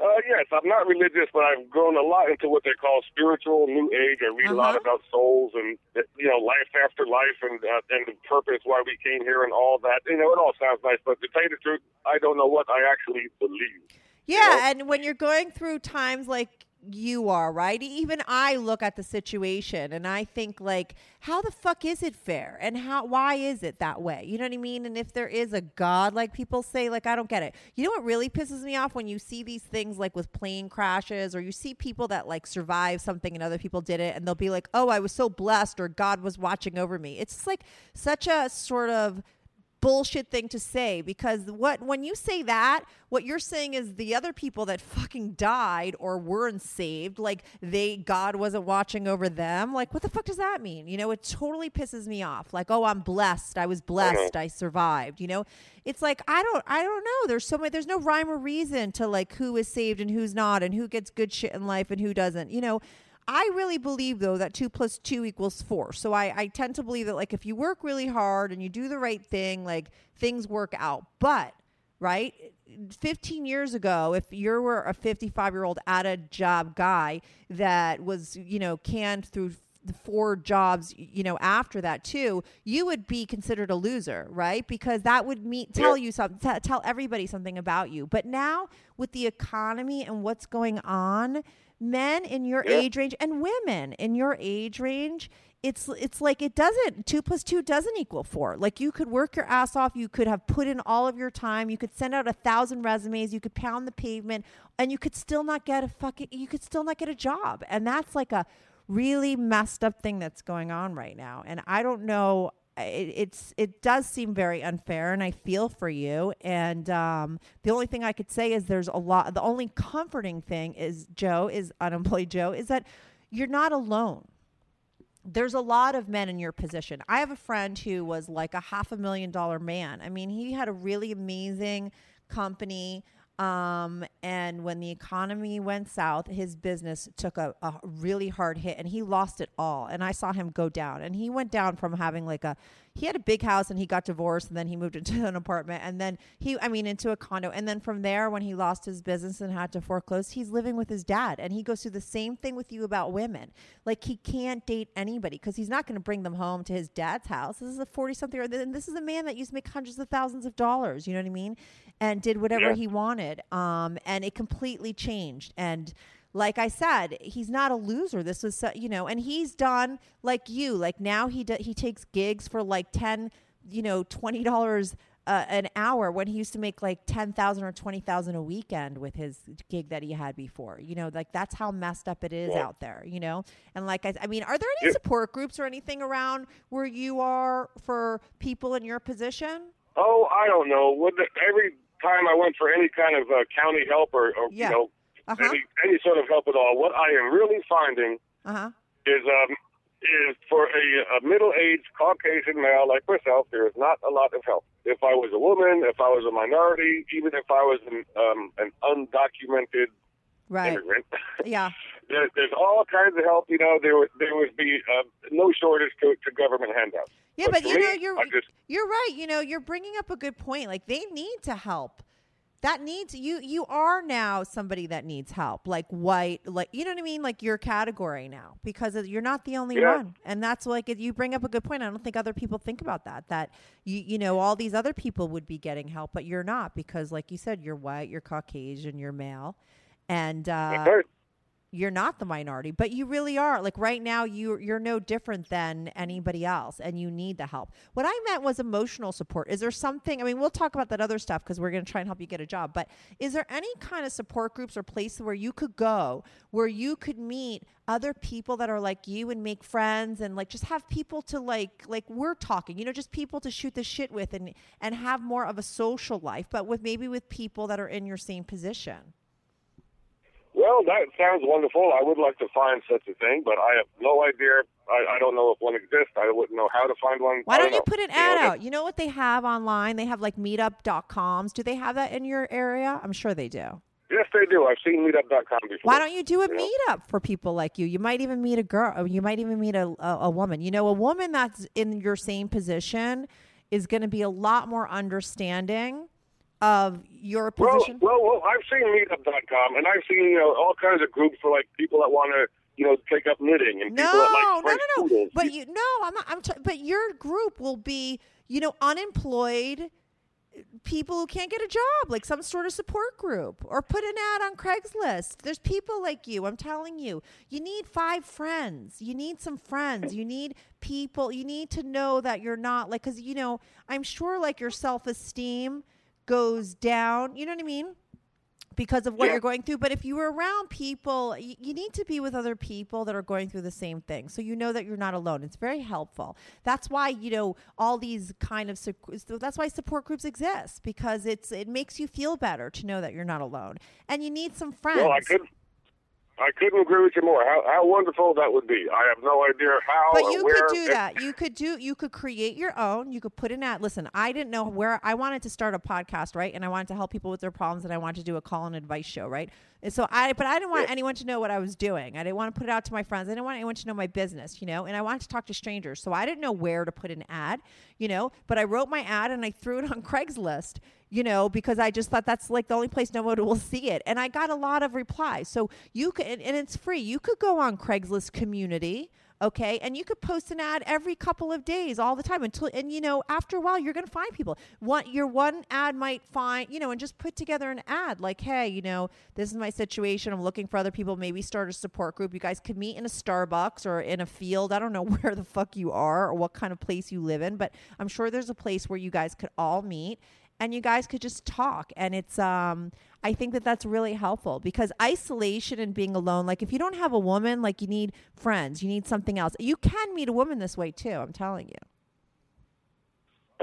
Uh, yes, I'm not religious, but I've grown a lot into what they call spiritual New Age. I read a lot Uh-huh. about souls and you know life after life and uh, and the purpose why we came here and all that. You know, it all sounds nice, but to tell you the truth, I don't know what I actually believe. Yeah, and when you're going through times like you are, right? Even I look at the situation and I think like how the fuck is it fair? And how why is it that way? You know what I mean? And if there is a god like people say like I don't get it. You know what really pisses me off when you see these things like with plane crashes or you see people that like survive something and other people did it and they'll be like, "Oh, I was so blessed or God was watching over me." It's like such a sort of bullshit thing to say because what when you say that what you're saying is the other people that fucking died or weren't saved like they god wasn't watching over them like what the fuck does that mean? You know it totally pisses me off. Like oh i'm blessed. I was blessed. Mm-hmm. I survived you know? It's like i don't i don't know. There's so many there's no rhyme or reason to like who is saved and who's not and who gets good shit in life and who doesn't you know I really believe though that two plus two equals four. So I, I tend to believe that like if you work really hard and you do the right thing, like things work out. But right? 15 years ago, if you were a 55 year old at a job guy that was, you know, canned through the four jobs, you know, after that too, you would be considered a loser, right? Because that would meet tell you something, t- tell everybody something about you. But now with the economy and what's going on, men in your Yeah. age range and women in your age range, it's it's like it doesn't two plus two doesn't equal four. Like you could work your ass off, you could have put in all of your time, you could send out a thousand resumes, you could pound the pavement, and you could still not get a fucking you could still not get a job. And that's like a really messed up thing that's going on right now. And I don't know it, it's it does seem very unfair and I feel for you and um, the only thing I could say is there's a lot the only comforting thing is Joe is unemployed Joe is that you're not alone there's a lot of men in your position. I have a friend who was like a half a million dollar man. I mean, he had a really amazing company. Um, and when the economy went south, his business took a, a really hard hit and he lost it all. And I saw him go down. And he went down from having like a, he had a big house and he got divorced and then he moved into an apartment and then he, I mean, into a condo. And then from there, when he lost his business and had to foreclose, he's living with his dad. And he goes through the same thing with you about women. Like he can't date anybody because he's not going to bring them home to his dad's house. This is a 40 something, and this is a man that used to make hundreds of thousands of dollars. You know what I mean? And did whatever Yeah. he wanted. Um, and it completely changed. And like I said, he's not a loser. This was, so- you know, and he's done like you. Like now he do, he takes gigs for like ten, you know, twenty dollars uh, an hour when he used to make like ten thousand or twenty thousand a weekend with his gig that he had before. You know, like that's how messed up it is Yeah. out there. You know, and like I, I mean, are there any Yeah. support groups or anything around where you are for people in your position? Oh, I don't know. Would the, every time I went for any kind of uh, county help or, or Yeah. you know Uh-huh. any any sort of help at all, what I am really finding Uh huh. is um is for a, a middle aged Caucasian male like myself, there is not a lot of help. If I was a woman, if I was a minority, even if I was an um, an undocumented Right. immigrant, Yeah. there, there's all kinds of help. You know, there would there would be uh, no shortage to, to government handouts. Yeah, but, for you me, know, you're just you're right. You know, you're bringing up a good point. Like they need to help. That needs you. You are now somebody that needs help. Like white, like you know what I mean. Like your category now because you're not the only Yeah. one. And that's like you bring up a good point. I don't think other people think about that. That you you know all these other people would be getting help, but you're not because, like you said, you're white, you're Caucasian, you're male, and uh, you're not the minority, but you really are. Like right now, you you're no different than anybody else, and you need the help. What I meant was emotional support. Is there something? I mean, we'll talk about that other stuff because we're going to try and help you get a job. But is there any kind of support groups or places where you could go where you could meet other people that are like you and make friends and like just have people to like like we're talking, you know, just people to shoot the shit with and and have more of a social life, but with maybe with people that are in your same position. Well, that sounds wonderful. I would like to find such a thing, but I have no idea. I, I don't know if one exists. I wouldn't know how to find one. Why I don't you know. put an know, ad that- out? You know what they have online? They have like meetup.coms. Do they have that in your area? I'm sure they do. Yes, they do. I've seen Meetup.com before. Why don't you do a You know? meetup for people like you? You might even meet a girl. You might even meet a, a, a woman. You know, a woman that's in your same position is going to be a lot more understanding of your Well, position. well, well, I've seen Meetup.com, and I've seen you know all kinds of groups for like people that want to you know take up knitting and no, people that no, like French no, no. poodles. But you, no, I'm not. I'm. T- but your group will be, you know, unemployed people who can't get a job, like some sort of support group, or put an ad on Craigslist. There's people like you. I'm telling you, you need five friends. You need some friends. You need people. You need to know that you're not like, because you know, I'm sure like your self esteem goes down. You know what I mean? because of what Yeah. you're going through. But if you were around people, you, you need to be with other people that are going through the same thing. So you know that you're not alone. It's very helpful. That's why, you know, all these kind of, that's why support groups exist because it's, it makes you feel better to know that you're not alone. And you need some friends. well, I could. I couldn't agree with you more. How, how wonderful that would be. I have no idea how But you could do that. You could do. You could create your own. You could put an ad. Listen, I didn't know where I wanted to start a podcast, right? And I wanted to help people with their problems, and I wanted to do a call and advice show, right? And so I, but I didn't want anyone to know what I was doing. I didn't want to put it out to my friends. I didn't want anyone to know my business, you know. And I wanted to talk to strangers, so I didn't know where to put an ad, you know. But I wrote my ad and I threw it on Craigslist, you know, because I just thought that's like the only place no one will see it. And I got a lot of replies. So you could, and and it's free. You could go on Craigslist community. Okay, and you could post an ad every couple of days, all the time until, and you know, after a while, you're going to find people. what your one ad might find, you know, and just put together an ad like, hey, you know, this is my situation. I'm looking for other people. Maybe start a support group. You guys could meet in a Starbucks or in a field. I don't know where the fuck you are or what kind of place you live in, but I'm sure there's a place where you guys could all meet and you guys could just talk and it's um i think that that's really helpful because isolation and being alone like if you don't have a woman like you need friends you need something else you can meet a woman this way too i'm telling you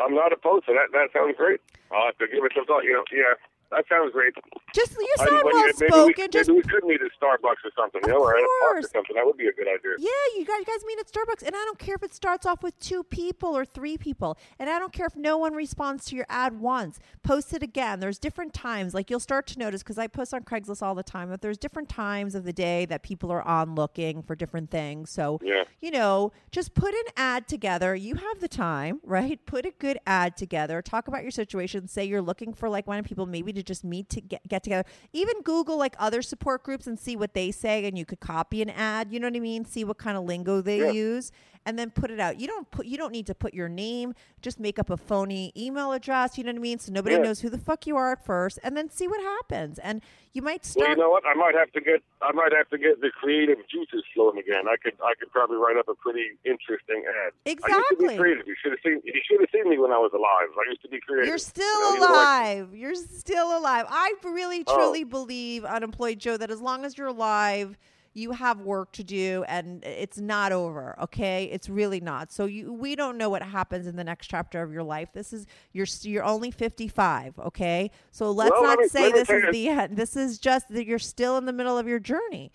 I'm not opposed to that. That sounds great. I'll have to give it some thought. You know, yeah, that sounds great. just you sound well maybe spoken we, just maybe we could meet at Starbucks or something, you know, or at a park or something. That would be a good idea. Yeah, you guys, you guys meet at Starbucks, and I don't care if it starts off with two people or three people, and I don't care if no one responds to your ad once. Post it again. There's different times, like you'll start to notice because I post on Craigslist all the time that there's different times of the day that people are on looking for different things. So, Yeah. you know, just put an ad together. You have the time, right? Put a good ad together. Talk about your situation. Say you're looking for like one of people maybe to just meet to get, get together. Even Google like other support groups and see what they say, and you could copy an ad. You know what I mean? See what kind of lingo they Yeah. use, and then put it out. You don't put. You don't need to put your name. Just make up a phony email address. You know what I mean? So nobody Yeah. knows who the fuck you are at first, and then see what happens. And you might start Well, you know what? I might have to get I might have to get the creative juices flowing again. I could I could probably write up a pretty interesting ad. I used to Exactly. be creative. You should have seen you should have seen me when I was alive. I used to be creative. You're still You know, you know, like- alive. You're still alive. I really, Oh. truly believe, unemployed Joe, that as long as you're alive, you have work to do, and it's not over. Okay, it's really not. So you, we don't know what happens in the next chapter of your life. This is you're you're only 55. Okay, so let's Well, let not me- say let this is the end. This is just that you're still in the middle of your journey.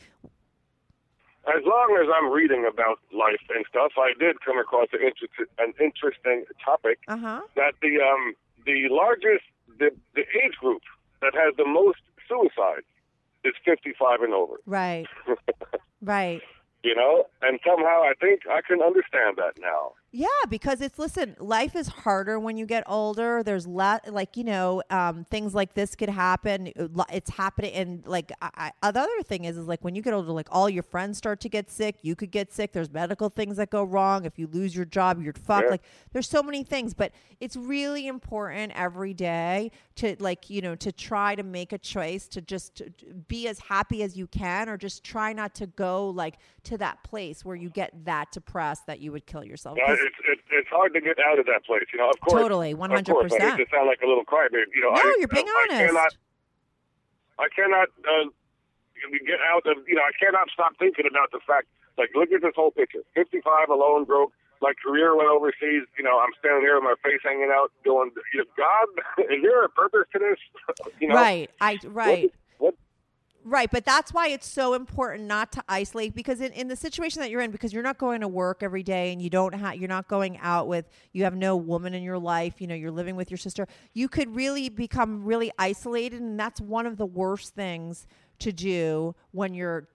as long as I'm reading about life and stuff, I did come across an, inter- an interesting topic Uh huh. that the um the largest the the age group that has the most suicides is 55 and over. Right. right. You know, and somehow I think I can understand that now. Yeah, because it's listen, life is harder when you get older. There's lot like you know, um, things like this could happen. It's happening, and like I, I, the other thing is, is like when you get older, like all your friends start to get sick. You could get sick. There's medical things that go wrong. If you lose your job, you're fucked. Yeah. Like there's so many things, but it's really important every day to like you know to try to make a choice to just to be as happy as you can, or just try not to go like to that place where you get that depressed that you would kill yourself. Uh, 'Cause- it's, it's it's hard to get out of that place. You know, of course. Totally, Of course, I 100%. hate to sound like a little crybaby. You know, No, I, you're being I honest. cannot. I cannot uh, get out of. You know, I cannot stop thinking about the fact. Like, look at this whole picture. Fifty-five, alone, broke. My career went overseas. You know, I'm standing here with my face hanging out, going, you know, "God, is there a purpose to this?" you know, right, I right. Right, but that's why it's so important not to isolate because in, in the situation that you're in, because you're not going to work every day and you don't have, you're not going out with, you have no woman in your life, you know, you're living with your sister, you could really become really isolated. And that's one of the worst things to do when you're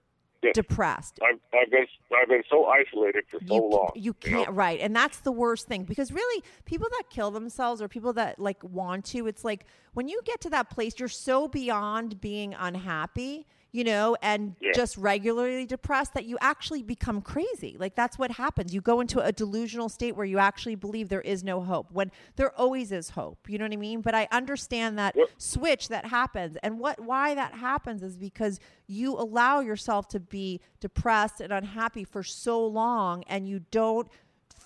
Yeah. depressed. I've, I've been I've been so isolated for so you, long. You can't right, and that's the worst thing because really, people that kill themselves or people that like want to, it's like when you get to that place, you're so beyond being unhappy, you know, and Yeah. just regularly depressed that you actually become crazy. Like that's what happens. You go into a delusional state where you actually believe there is no hope when there always is hope. You know what I mean? But I understand that Yep. switch that happens and what why that happens is because you allow yourself to be depressed and unhappy for so long and you don't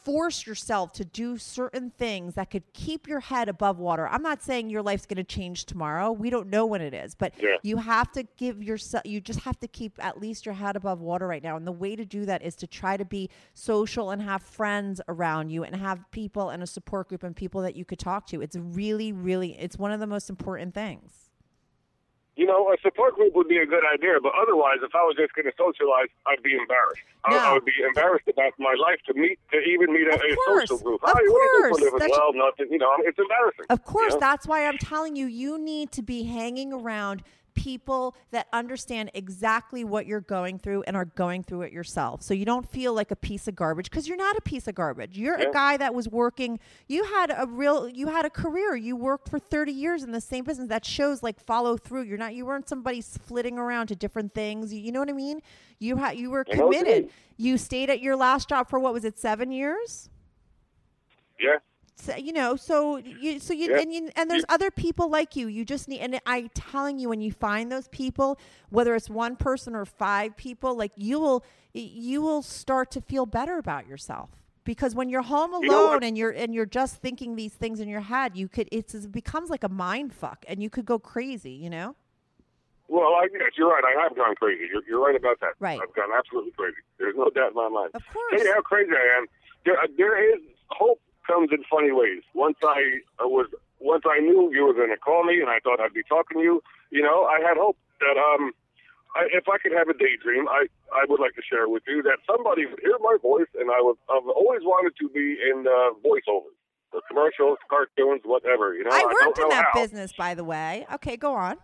force yourself to do certain things that could keep your head above water. I'm not saying your life's going to change tomorrow. We don't know when it is, but Yeah. you have to give yourself you just have to keep at least your head above water right now. And the way to do that is to try to be social and have friends around you and have people and a support group and people that you could talk to. It's really really it's one of the most important things. You know, a support group would be a good idea, but otherwise, if I was just going to socialize, I'd be embarrassed. I, No. I would be embarrassed about my life to meet, to even meet a, a social group. Of Hi, what do you do course. Well, nothing. You know, it's embarrassing. Of course, you know? that's why I'm telling you, you need to be hanging around people that understand exactly what you're going through and are going through it yourself. So you don't feel like a piece of garbage because you're not a piece of garbage. You're Yeah. a guy that was working, you had a real you had a career. You worked for 30 years in the same business. That shows like follow through. You're not you weren't somebody flitting around to different things. You, you know what I mean? You had you were I know what you committed. You stayed at your last job for what was it? 7 years? Yeah. So, you know, so you, so you, Yeah. and you, and there's other people like you. You just need, and I'm telling you, when you find those people, whether it's one person or five people, like you will, you will start to feel better about yourself. Because when you're home alone You know and you're and you're just thinking these things in your head, you could it's it becomes like a mind fuck, and you could go crazy. You know. Well, I guess you're right. I have gone crazy. You're, you're right about that. Right. I've gone absolutely crazy. There's no doubt in my mind. Of course. Tell you how crazy I am. There, uh, there is hope comes in funny ways. Once I was, once I knew you were going to call me, and I thought I'd be talking to you. You know, I had hope that um, I, if I could have a daydream, I I would like to share with you that somebody would hear my voice, and I would I've always wanted to be in uh, voiceovers, the commercials, cartoons, whatever. You know, I don't worked in that how. business, by the way. Okay, go on.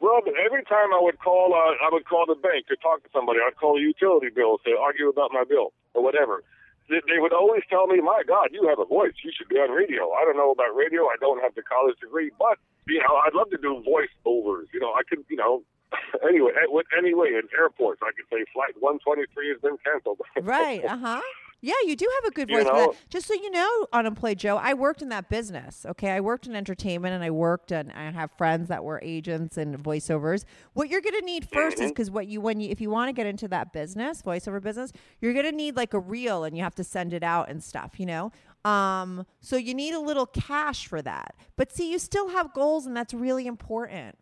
Well, but every time I would call, uh, I would call the bank to talk to somebody. I'd call a utility bill to argue about my bill or whatever. They, would always tell me, "My God, you have a voice. You should be on radio." I don't know about radio. I don't have the college degree, but you know, I'd love to do voiceovers. You know, I could, you know, anyway, anyway in airports, I could say flight 123 has been canceled. Right. Uh huh. Yeah, you do have a good You voice for know? that. Just so you know, unemployed Joe, I worked in that business. Okay, I worked in entertainment, and I worked and I have friends that were agents and voiceovers. What you're going to need 1st is because what you when you if you want to get into that business, voiceover business, you're going to need like a reel, and you have to send it out and stuff. You know. Um, so you need a little cash for that. But see, you still have goals, and that's really important.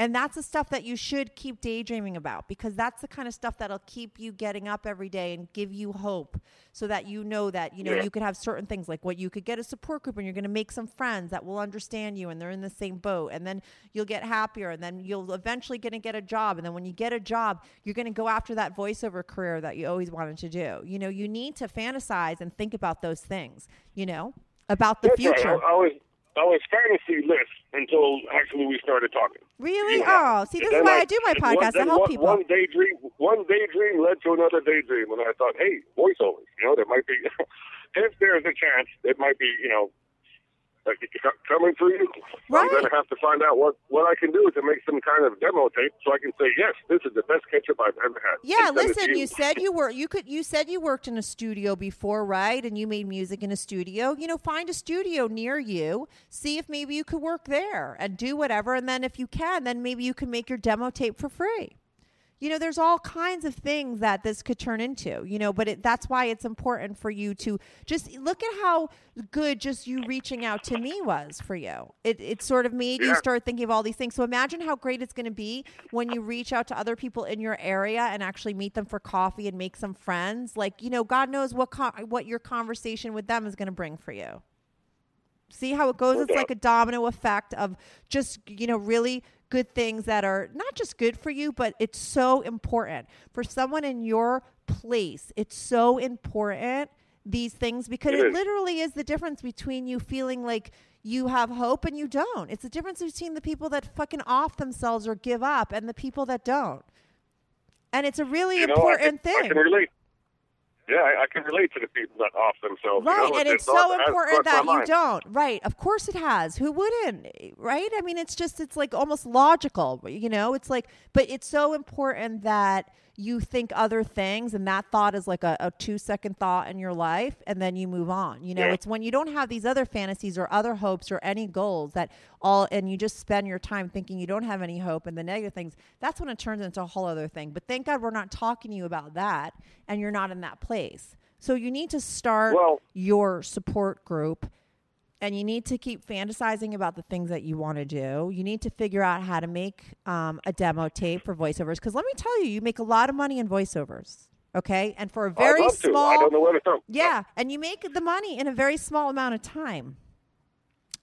And that's the stuff that you should keep daydreaming about because that's the kind of stuff that'll keep you getting up every day and give you hope so that you know that, you know, Yeah. you could have certain things like what you could get a support group and you're going to make some friends that will understand you and they're in the same boat. And then you'll get happier and then you'll eventually going to get a job. And then when you get a job, you're going to go after that voiceover career that you always wanted to do. You know, you need to fantasize and think about those things, you know, about the future. I, I was I was fantasy list until actually we started talking. Really? Know? Oh, see, this is why I do my one- podcast to help one, people. One daydream, one daydream led to another daydream, and I thought, hey, voiceovers. You know, there might be, if there's a chance, it might be, you know, coming for you. Right. I'm going to have to find out what what I can do to make some kind of demo tape, so I can say, yes, this is the best ketchup I've ever had. Yeah, And send it listen, you said you were you could you said you worked in a studio before, right? And you made music in a studio. You know, find a studio near you, see if maybe you could work there and do whatever and then if you can, then maybe you can make your demo tape for free. You know, there's all kinds of things that this could turn into, you know, but it, that's why it's important for you to just look at how good just you reaching out to me was for you. It, it sort of made you start thinking of all these things. So imagine how great it's going to be when you reach out to other people in your area and actually meet them for coffee and make some friends. Like, you know, God knows what what your conversation with them is going to bring for you. See how it goes? It's like a domino effect of just, you know, really good things that are not just good for you, but it's so important for someone in your place. It's so important these things because It literally is the difference between you feeling like you have hope and you don't. It's the difference between the people that fucking off themselves or give up and the people that don't. And it's a really You know, important I can, I thing. can relate. Yeah, I, I can relate to the people that off themselves. you Right, know, and it- it's so important that you don't. Right, of course it has. Who wouldn't? Right? I mean, it's just it's like almost logical, you know? It's like but it's so important that you think other things and that thought is like a, a two second thought in your life and then you move on. You know, Yeah. it's when you don't have these other fantasies or other hopes or any goals that all and you just spend your time thinking you don't have any hope and the negative things, that's when it turns into a whole other thing. But thank God we're not talking to you about that and you're not in that place. So you need to start Well- your support group and you need to keep fantasizing about the things that you want to do. You need to figure out how to make um, a demo tape for voiceovers because let me tell you, you make a lot of money in voiceovers. Okay, and for a very love to. small, I don't know where to yeah, and you make the money in a very small amount of time.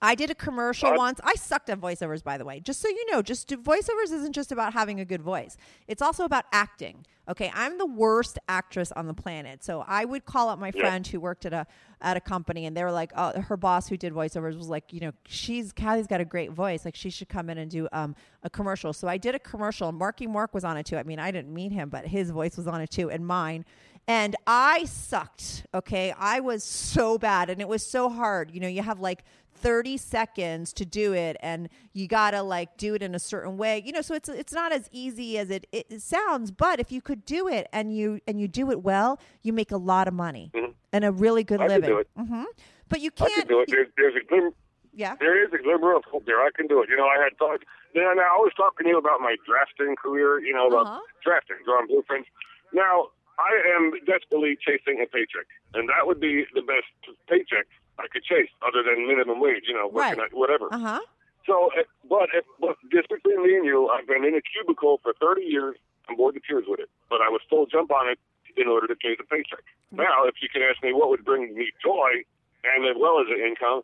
I did a commercial What? once. I sucked at voiceovers, by the way. Just so you know, just do, voiceovers isn't just about having a good voice. It's also about acting. Okay, I'm the worst actress on the planet. So I would call up my Yeah. friend who worked at a at a company, and they were like, oh, her boss who did voiceovers was like, you know, she's Kathy's got a great voice. Like she should come in and do um, a commercial. So I did a commercial. Marky Mark was on it too. I mean, I didn't meet him, but his voice was on it too, and mine. And I sucked. Okay, I was so bad, and it was so hard. You know, you have like 30 seconds to do it and you got to like do it in a certain way you know so it's it's not as easy as it, it sounds but if you could do it and you and you do it well you make a lot of money and a really good Mm-hmm. I living do it. hmm but you can't I can do it. There's, there's a glimmer. yeah There is a glimmer of hope there. I can do it. You know, I had thought. Then I was talking to you about my drafting career. You know, about Uh-huh. drafting, drawing blueprints. Now I am desperately chasing a paycheck, and that would be the best paycheck I could chase, other than minimum wage. You know, working Right. at whatever. uh-huh So, eh, but, if, but just between me and you, I've been in a cubicle for 30 years. I'm bored to tears with it, but I would still jump on it in order to pay the paycheck. Now, if you can ask me what would bring me joy and as well as an income,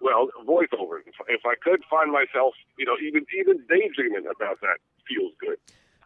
well, voiceovers. If, if I could find myself, you know, even even daydreaming about that feels good.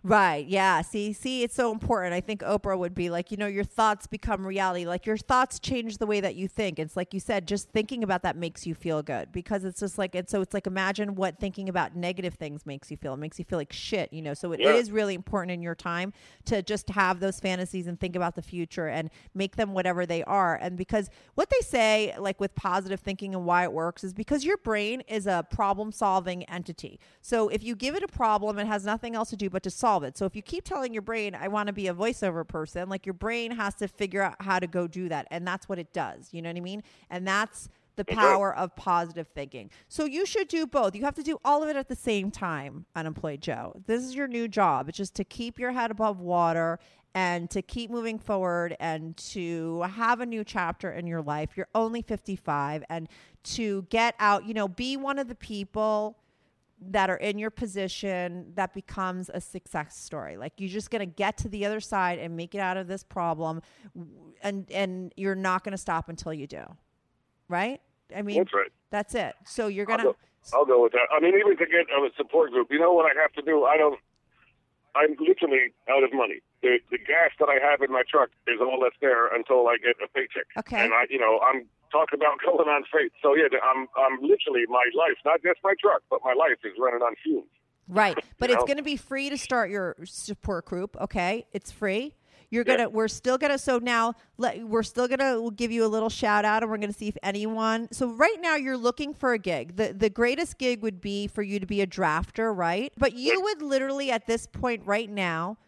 Right. Yeah. See, see, it's so important. I think Oprah would be like, you know, your thoughts become reality. Like your thoughts change the way that you think. It's like you said, just thinking about that makes you feel good because it's just like, and so it's like, imagine what thinking about negative things makes you feel. It makes you feel like shit, you know? So it, Yeah. it is really important in your time to just have those fantasies and think about the future and make them whatever they are. And because what they say, like with positive thinking and why it works, is because your brain is a problem solving entity. So if you give it a problem, it has nothing else to do but to solve it. So if you keep telling your brain, I want to be a voiceover person, like your brain has to figure out how to go do that. And that's what it does. You know what I mean? And that's the power of positive thinking. So you should do both. You have to do all of it at the same time, unemployed Joe. This is your new job. It's just to keep your head above water and to keep moving forward and to have a new chapter in your life. You're only 55 and to get out, you know, be one of the people that are in your position that becomes a success story. Like you're just going to get to the other side and make it out of this problem and and you're not going to stop until you do. Right? I mean, That's right. that's it. So you're going to I'll go with that. I mean, even to get a support group, you know what I have to do? I don't. I'm literally out of money. The the gas that I have in my truck is all that's there until I get a paycheck. Okay. And I, you know, I'm talking about going on freight. So yeah, I'm I'm literally my life, not just my truck, but my life is running on fumes. Right. But You it's going to be free to start your support group, okay? It's free. You're Yeah. to we're still going to so now let we're still to we'll give you a little shout out and we're going to see if anyone So right now you're looking for a gig. The the greatest gig would be for you to be a drafter, right? But you would literally at this point right now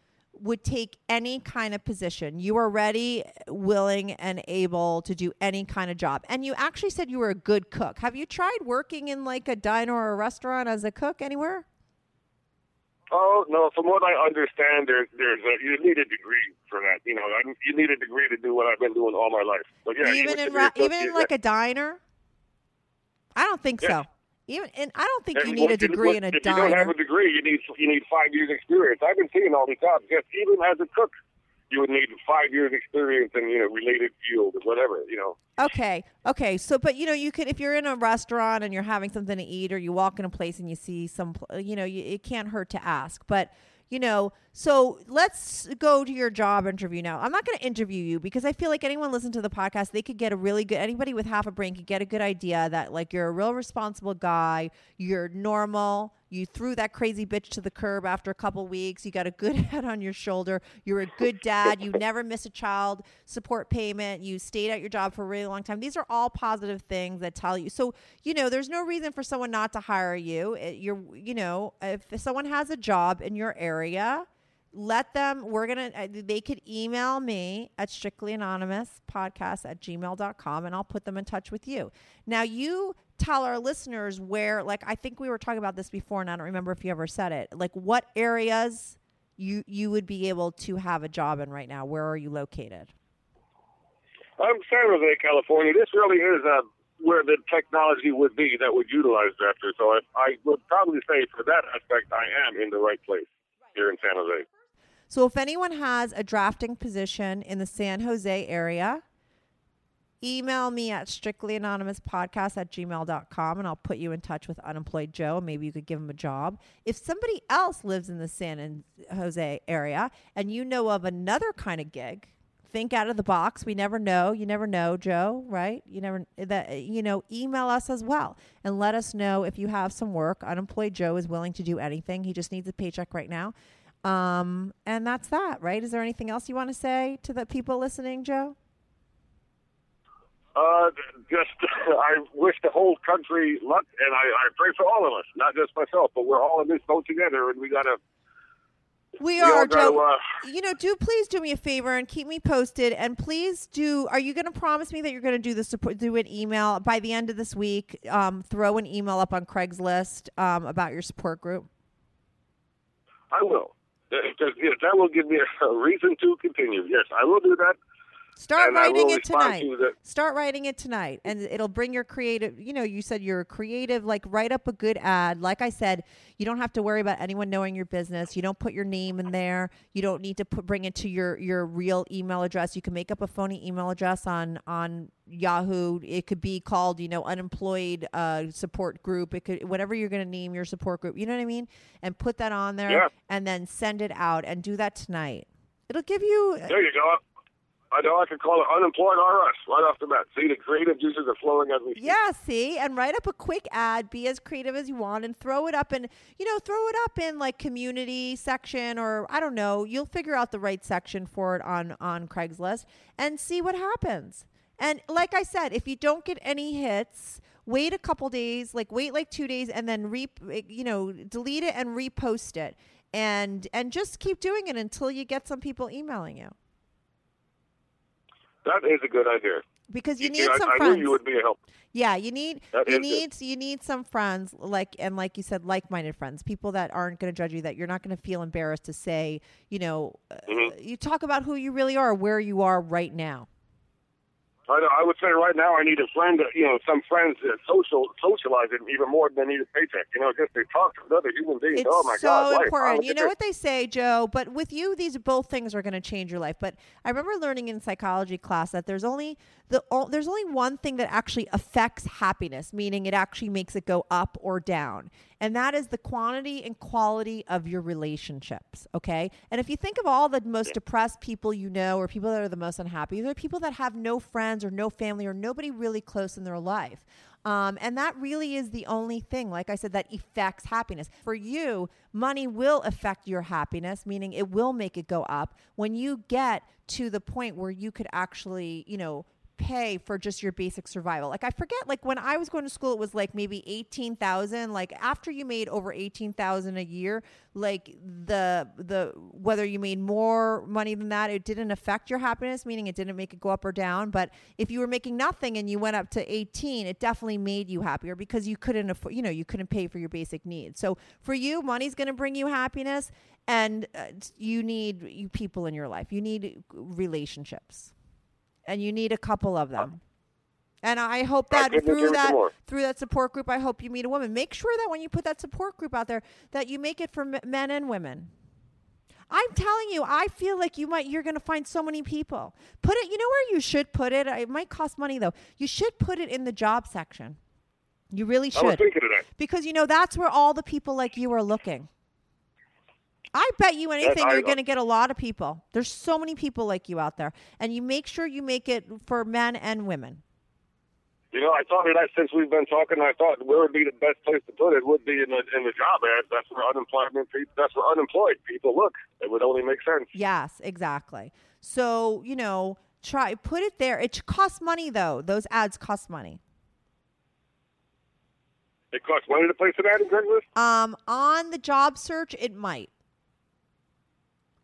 would take any kind of position. You are ready, willing, and able to do any kind of job. And you actually said you were a good cook. Have you tried working in like a diner or a restaurant as a cook anywhere? Oh no! From what I understand, there's there's a, you need a degree for that. You know, I, you need a degree to do what I've been doing all my life. But yeah, even in ra- even in like a diner. I don't think Yes. so. Even and I don't think you need a if you- degree in a If you don't have a degree, you need you need five years experience. I've been seeing all these jobs. Yes, even as a cook, you would need five years experience in you know related field or whatever. You know. Okay, okay. So, but you know, you could if you're in a restaurant and you're having something to eat, or you walk in a place and you see some, you know, you, it can't hurt to ask. But you know, so let's go to your job interview now. I'm not going to interview you because I feel like anyone listen to the podcast, they could get a really good. Anybody with half a brain could get a good idea that like you're a real responsible guy. You're normal. You threw that crazy bitch to the curb after a couple weeks. You got a good head on your shoulder. You're a good dad. You never miss a child support payment. You stayed at your job for a really long time. These are all positive things that tell you. So, you know, there's no reason for someone not to hire you. You're, you know, if someone has a job in your area, let them we're gonna uh, they could email me at strictly anonymous podcast at gmail.com and i'll put them in touch with you now you tell our listeners where like i think we were talking about this before and i don't remember if you ever said it like what areas you you would be able to have a job in right now where are you located I'm San Jose, California. This really is uh, where the technology would be that would utilize Drafter. So I, I would probably say for that aspect, I am in the right place here in San Jose. So if anyone has a drafting position in the san jose area email me at strictlyanonymouspodcast at gmail.com and I'll put you in touch with Unemployed Joe. and Maybe you could give him a job. If somebody else lives in the San Jose area and you know of another kind of gig, think out of the box. We never know. You never know, Joe, right? You never that you know, email us as well and let us know if you have some work. Unemployed Joe is willing to do anything. He just needs a paycheck right now. Um, and that's that, right? Is there anything else you want to say to the people listening, Joe? Uh, just I wish the whole country luck, and I, I pray for all of us, not just myself, but we're all in this boat together, and we gotta. We we are, gotta, Joe. uh, you know, do please do me a favor and keep me posted. And please do. Are you going to promise me that you're going to do the support, do an email by the end of this week? Um, throw an email up on Craigslist um, about your support group. I will. Uh, because yes, that will give me a reason to continue. Yes, I will do that. Start And writing it tonight. to Start writing it tonight, and it'll bring your creative. You know, you said you're creative. Like, write up a good ad. Like I said, you don't have to worry about anyone knowing your business. You don't put your name in there. You don't need to put bring it to your your real email address. You can make up a phony email address on on Yahoo. It could be called, you know, unemployed uh, support group. It could whatever you're going to name your support group. You know what I mean? And put that on there, Yeah. and then send it out. And do that tonight. It'll give you There you go. I know I can call it unemployed RS right off the bat. See, the creative juices are flowing as we speak. Yeah, see, and write up a quick ad. Be as creative as you want, and throw it up in, you know, throw it up in like community section or I don't know. You'll figure out the right section for it on on Craigslist and see what happens. And like I said, if you don't get any hits, wait a couple days, like wait like two days, and then re, you know, delete it and repost it, and and just keep doing it until you get some people emailing you That is a good idea. because you You- need I, some I friends. knew you would be a help. Yeah, you need That you need you need some friends like and like you said, like-minded friends, people that aren't going to judge you, that you're not going to feel embarrassed to say, you know, uh, Mm-hmm. you talk about who you really are, where you are right now. I, I would say right now I need a friend, that, you know, some friends that social socialize it even more than I need a paycheck. You know, just to talk to another human being. It's oh my so God, life. important. You know what they say, Joe, but with you these both things are going to change your life. But I remember learning in psychology class that there's only the there's only one thing that actually affects happiness, meaning it actually makes it go up or down. And that is the quantity and quality of your relationships, okay? And if you think of all the most depressed people you know or people that are the most unhappy, they're people that have no friends or no family or nobody really close in their life. Um, and that really is the only thing, like I said, that affects happiness. For you, money will affect your happiness, meaning it will make it go up when you get to the point where you could actually, you know, pay for just your basic survival. Like I forget like when I was going to school it was like maybe 18,000 like after you made over 18,000 a year like the the whether you made more money than that it didn't affect your happiness meaning it didn't make it go up or down but if you were making nothing and you went up to 18 it definitely made you happier because you couldn't afford you know you couldn't pay for your basic needs. So for you money's going to bring you happiness and uh, you need you people in your life. You need relationships and you need a couple of them. And I hope that couldn't through that through that support group, I hope you meet a woman. Make sure that when you put that support group out there, that you make it for men and women. I'm telling you, I feel like you might you're going to find so many people. Put it, you know where you should put it. It might cost money though. You should put it in the job section. You really I was should thinking of that. because you know that's where all the people like you are looking. I bet you anything you're going to get a lot of people. There's so many people like you out there, and you make sure you make it for men and women. You know, I thought of that since we've been talking. I thought where would be the best place to put it would be in the in the job ad. That's where unemployment people. That's where unemployed people look. It would only make sense. Yes, exactly. So you know, try put it there. It costs money though. Those ads cost money. It costs money to place an ad in Craigslist. Um, on the job search, it might.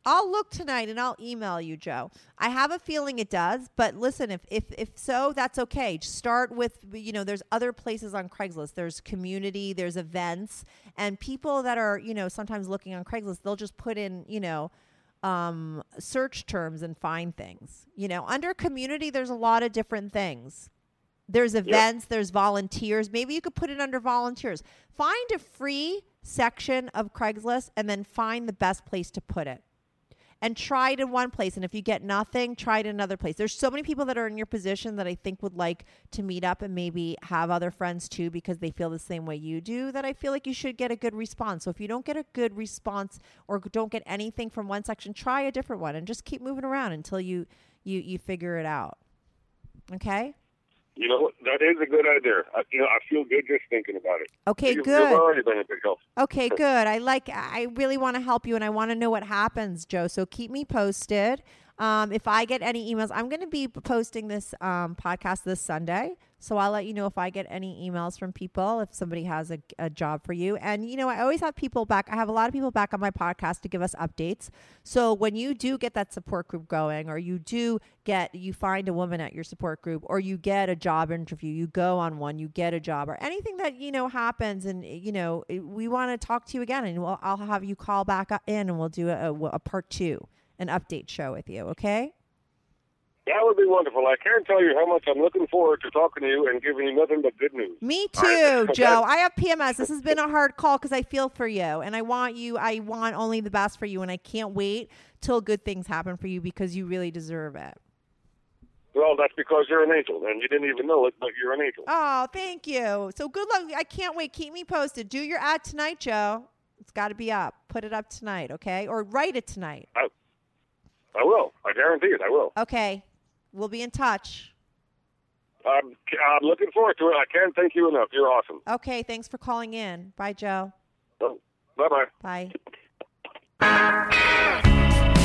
I'll look tonight and I'll email you, Joe. I have a feeling it does, but listen, if if if so, that's okay. Just start with you know, there's other places on Craigslist. There's community, there's events, and people that are you know sometimes looking on Craigslist, they'll just put in you know um, search terms and find things. You know, under community, there's a lot of different things. There's events, there's volunteers. Maybe you could put it under volunteers. Find a free section of Craigslist and then find the best place to put it. And try it in one place. And if you get nothing, try it in another place. There's so many people that are in your position that I think would like to meet up and maybe have other friends too because they feel the same way you do. That I feel like you should get a good response. So if you don't get a good response or don't get anything from one section, try a different one and just keep moving around until you you you figure it out. Okay. You know what? That is a good idea. I, you know, I feel good just thinking about it. Okay, You've, good. Already been a big help. Okay, good. I like. I really want to help you, and I want to know what happens, Joe. So keep me posted. Um, if I get any emails, I'm going to be posting this um, podcast this Sunday. So I'll let you know if I get any emails from people, if somebody has a, a, job for you. And, you know, I always have people back. I have a lot of people back on my podcast to give us updates. So when you do get that support group going, or you do get, you find a woman at your support group, or you get a job interview, you go on one, you get a job, or anything that, you know, happens, and, you know, we want to talk to you again, and we'll, I'll have you call back uh, in and we'll do a, a part two, an update show with you, okay? That would be wonderful. I can't tell you how much I'm looking forward to talking to you and giving you nothing but good news. Me too, Joe. I have PMS. This has been a hard call because I feel for you, and I want you. I want only the best for you, and I can't wait till good things happen for you because you really deserve it. Well, that's because you're an angel, and you didn't even know it, but you're an angel. Oh, thank you. So good luck. I can't wait. Keep me posted. Do your ad tonight, Joe. It's got to be up. Put it up tonight, okay? Or write it tonight. I, I will. I guarantee it. I will. Okay. We'll be in touch. I'm, I'm looking forward to it. I can't thank you enough. You're awesome. Okay, thanks for calling in. Bye, Joe. Oh, bye-bye. Bye.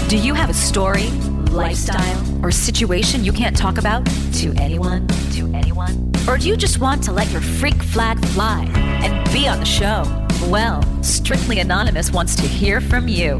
Do you have a story, lifestyle, or situation you can't talk about to anyone? To anyone? Or do you just want to let your freak flag fly and be on the show? Well, Strictly Anonymous wants to hear from you.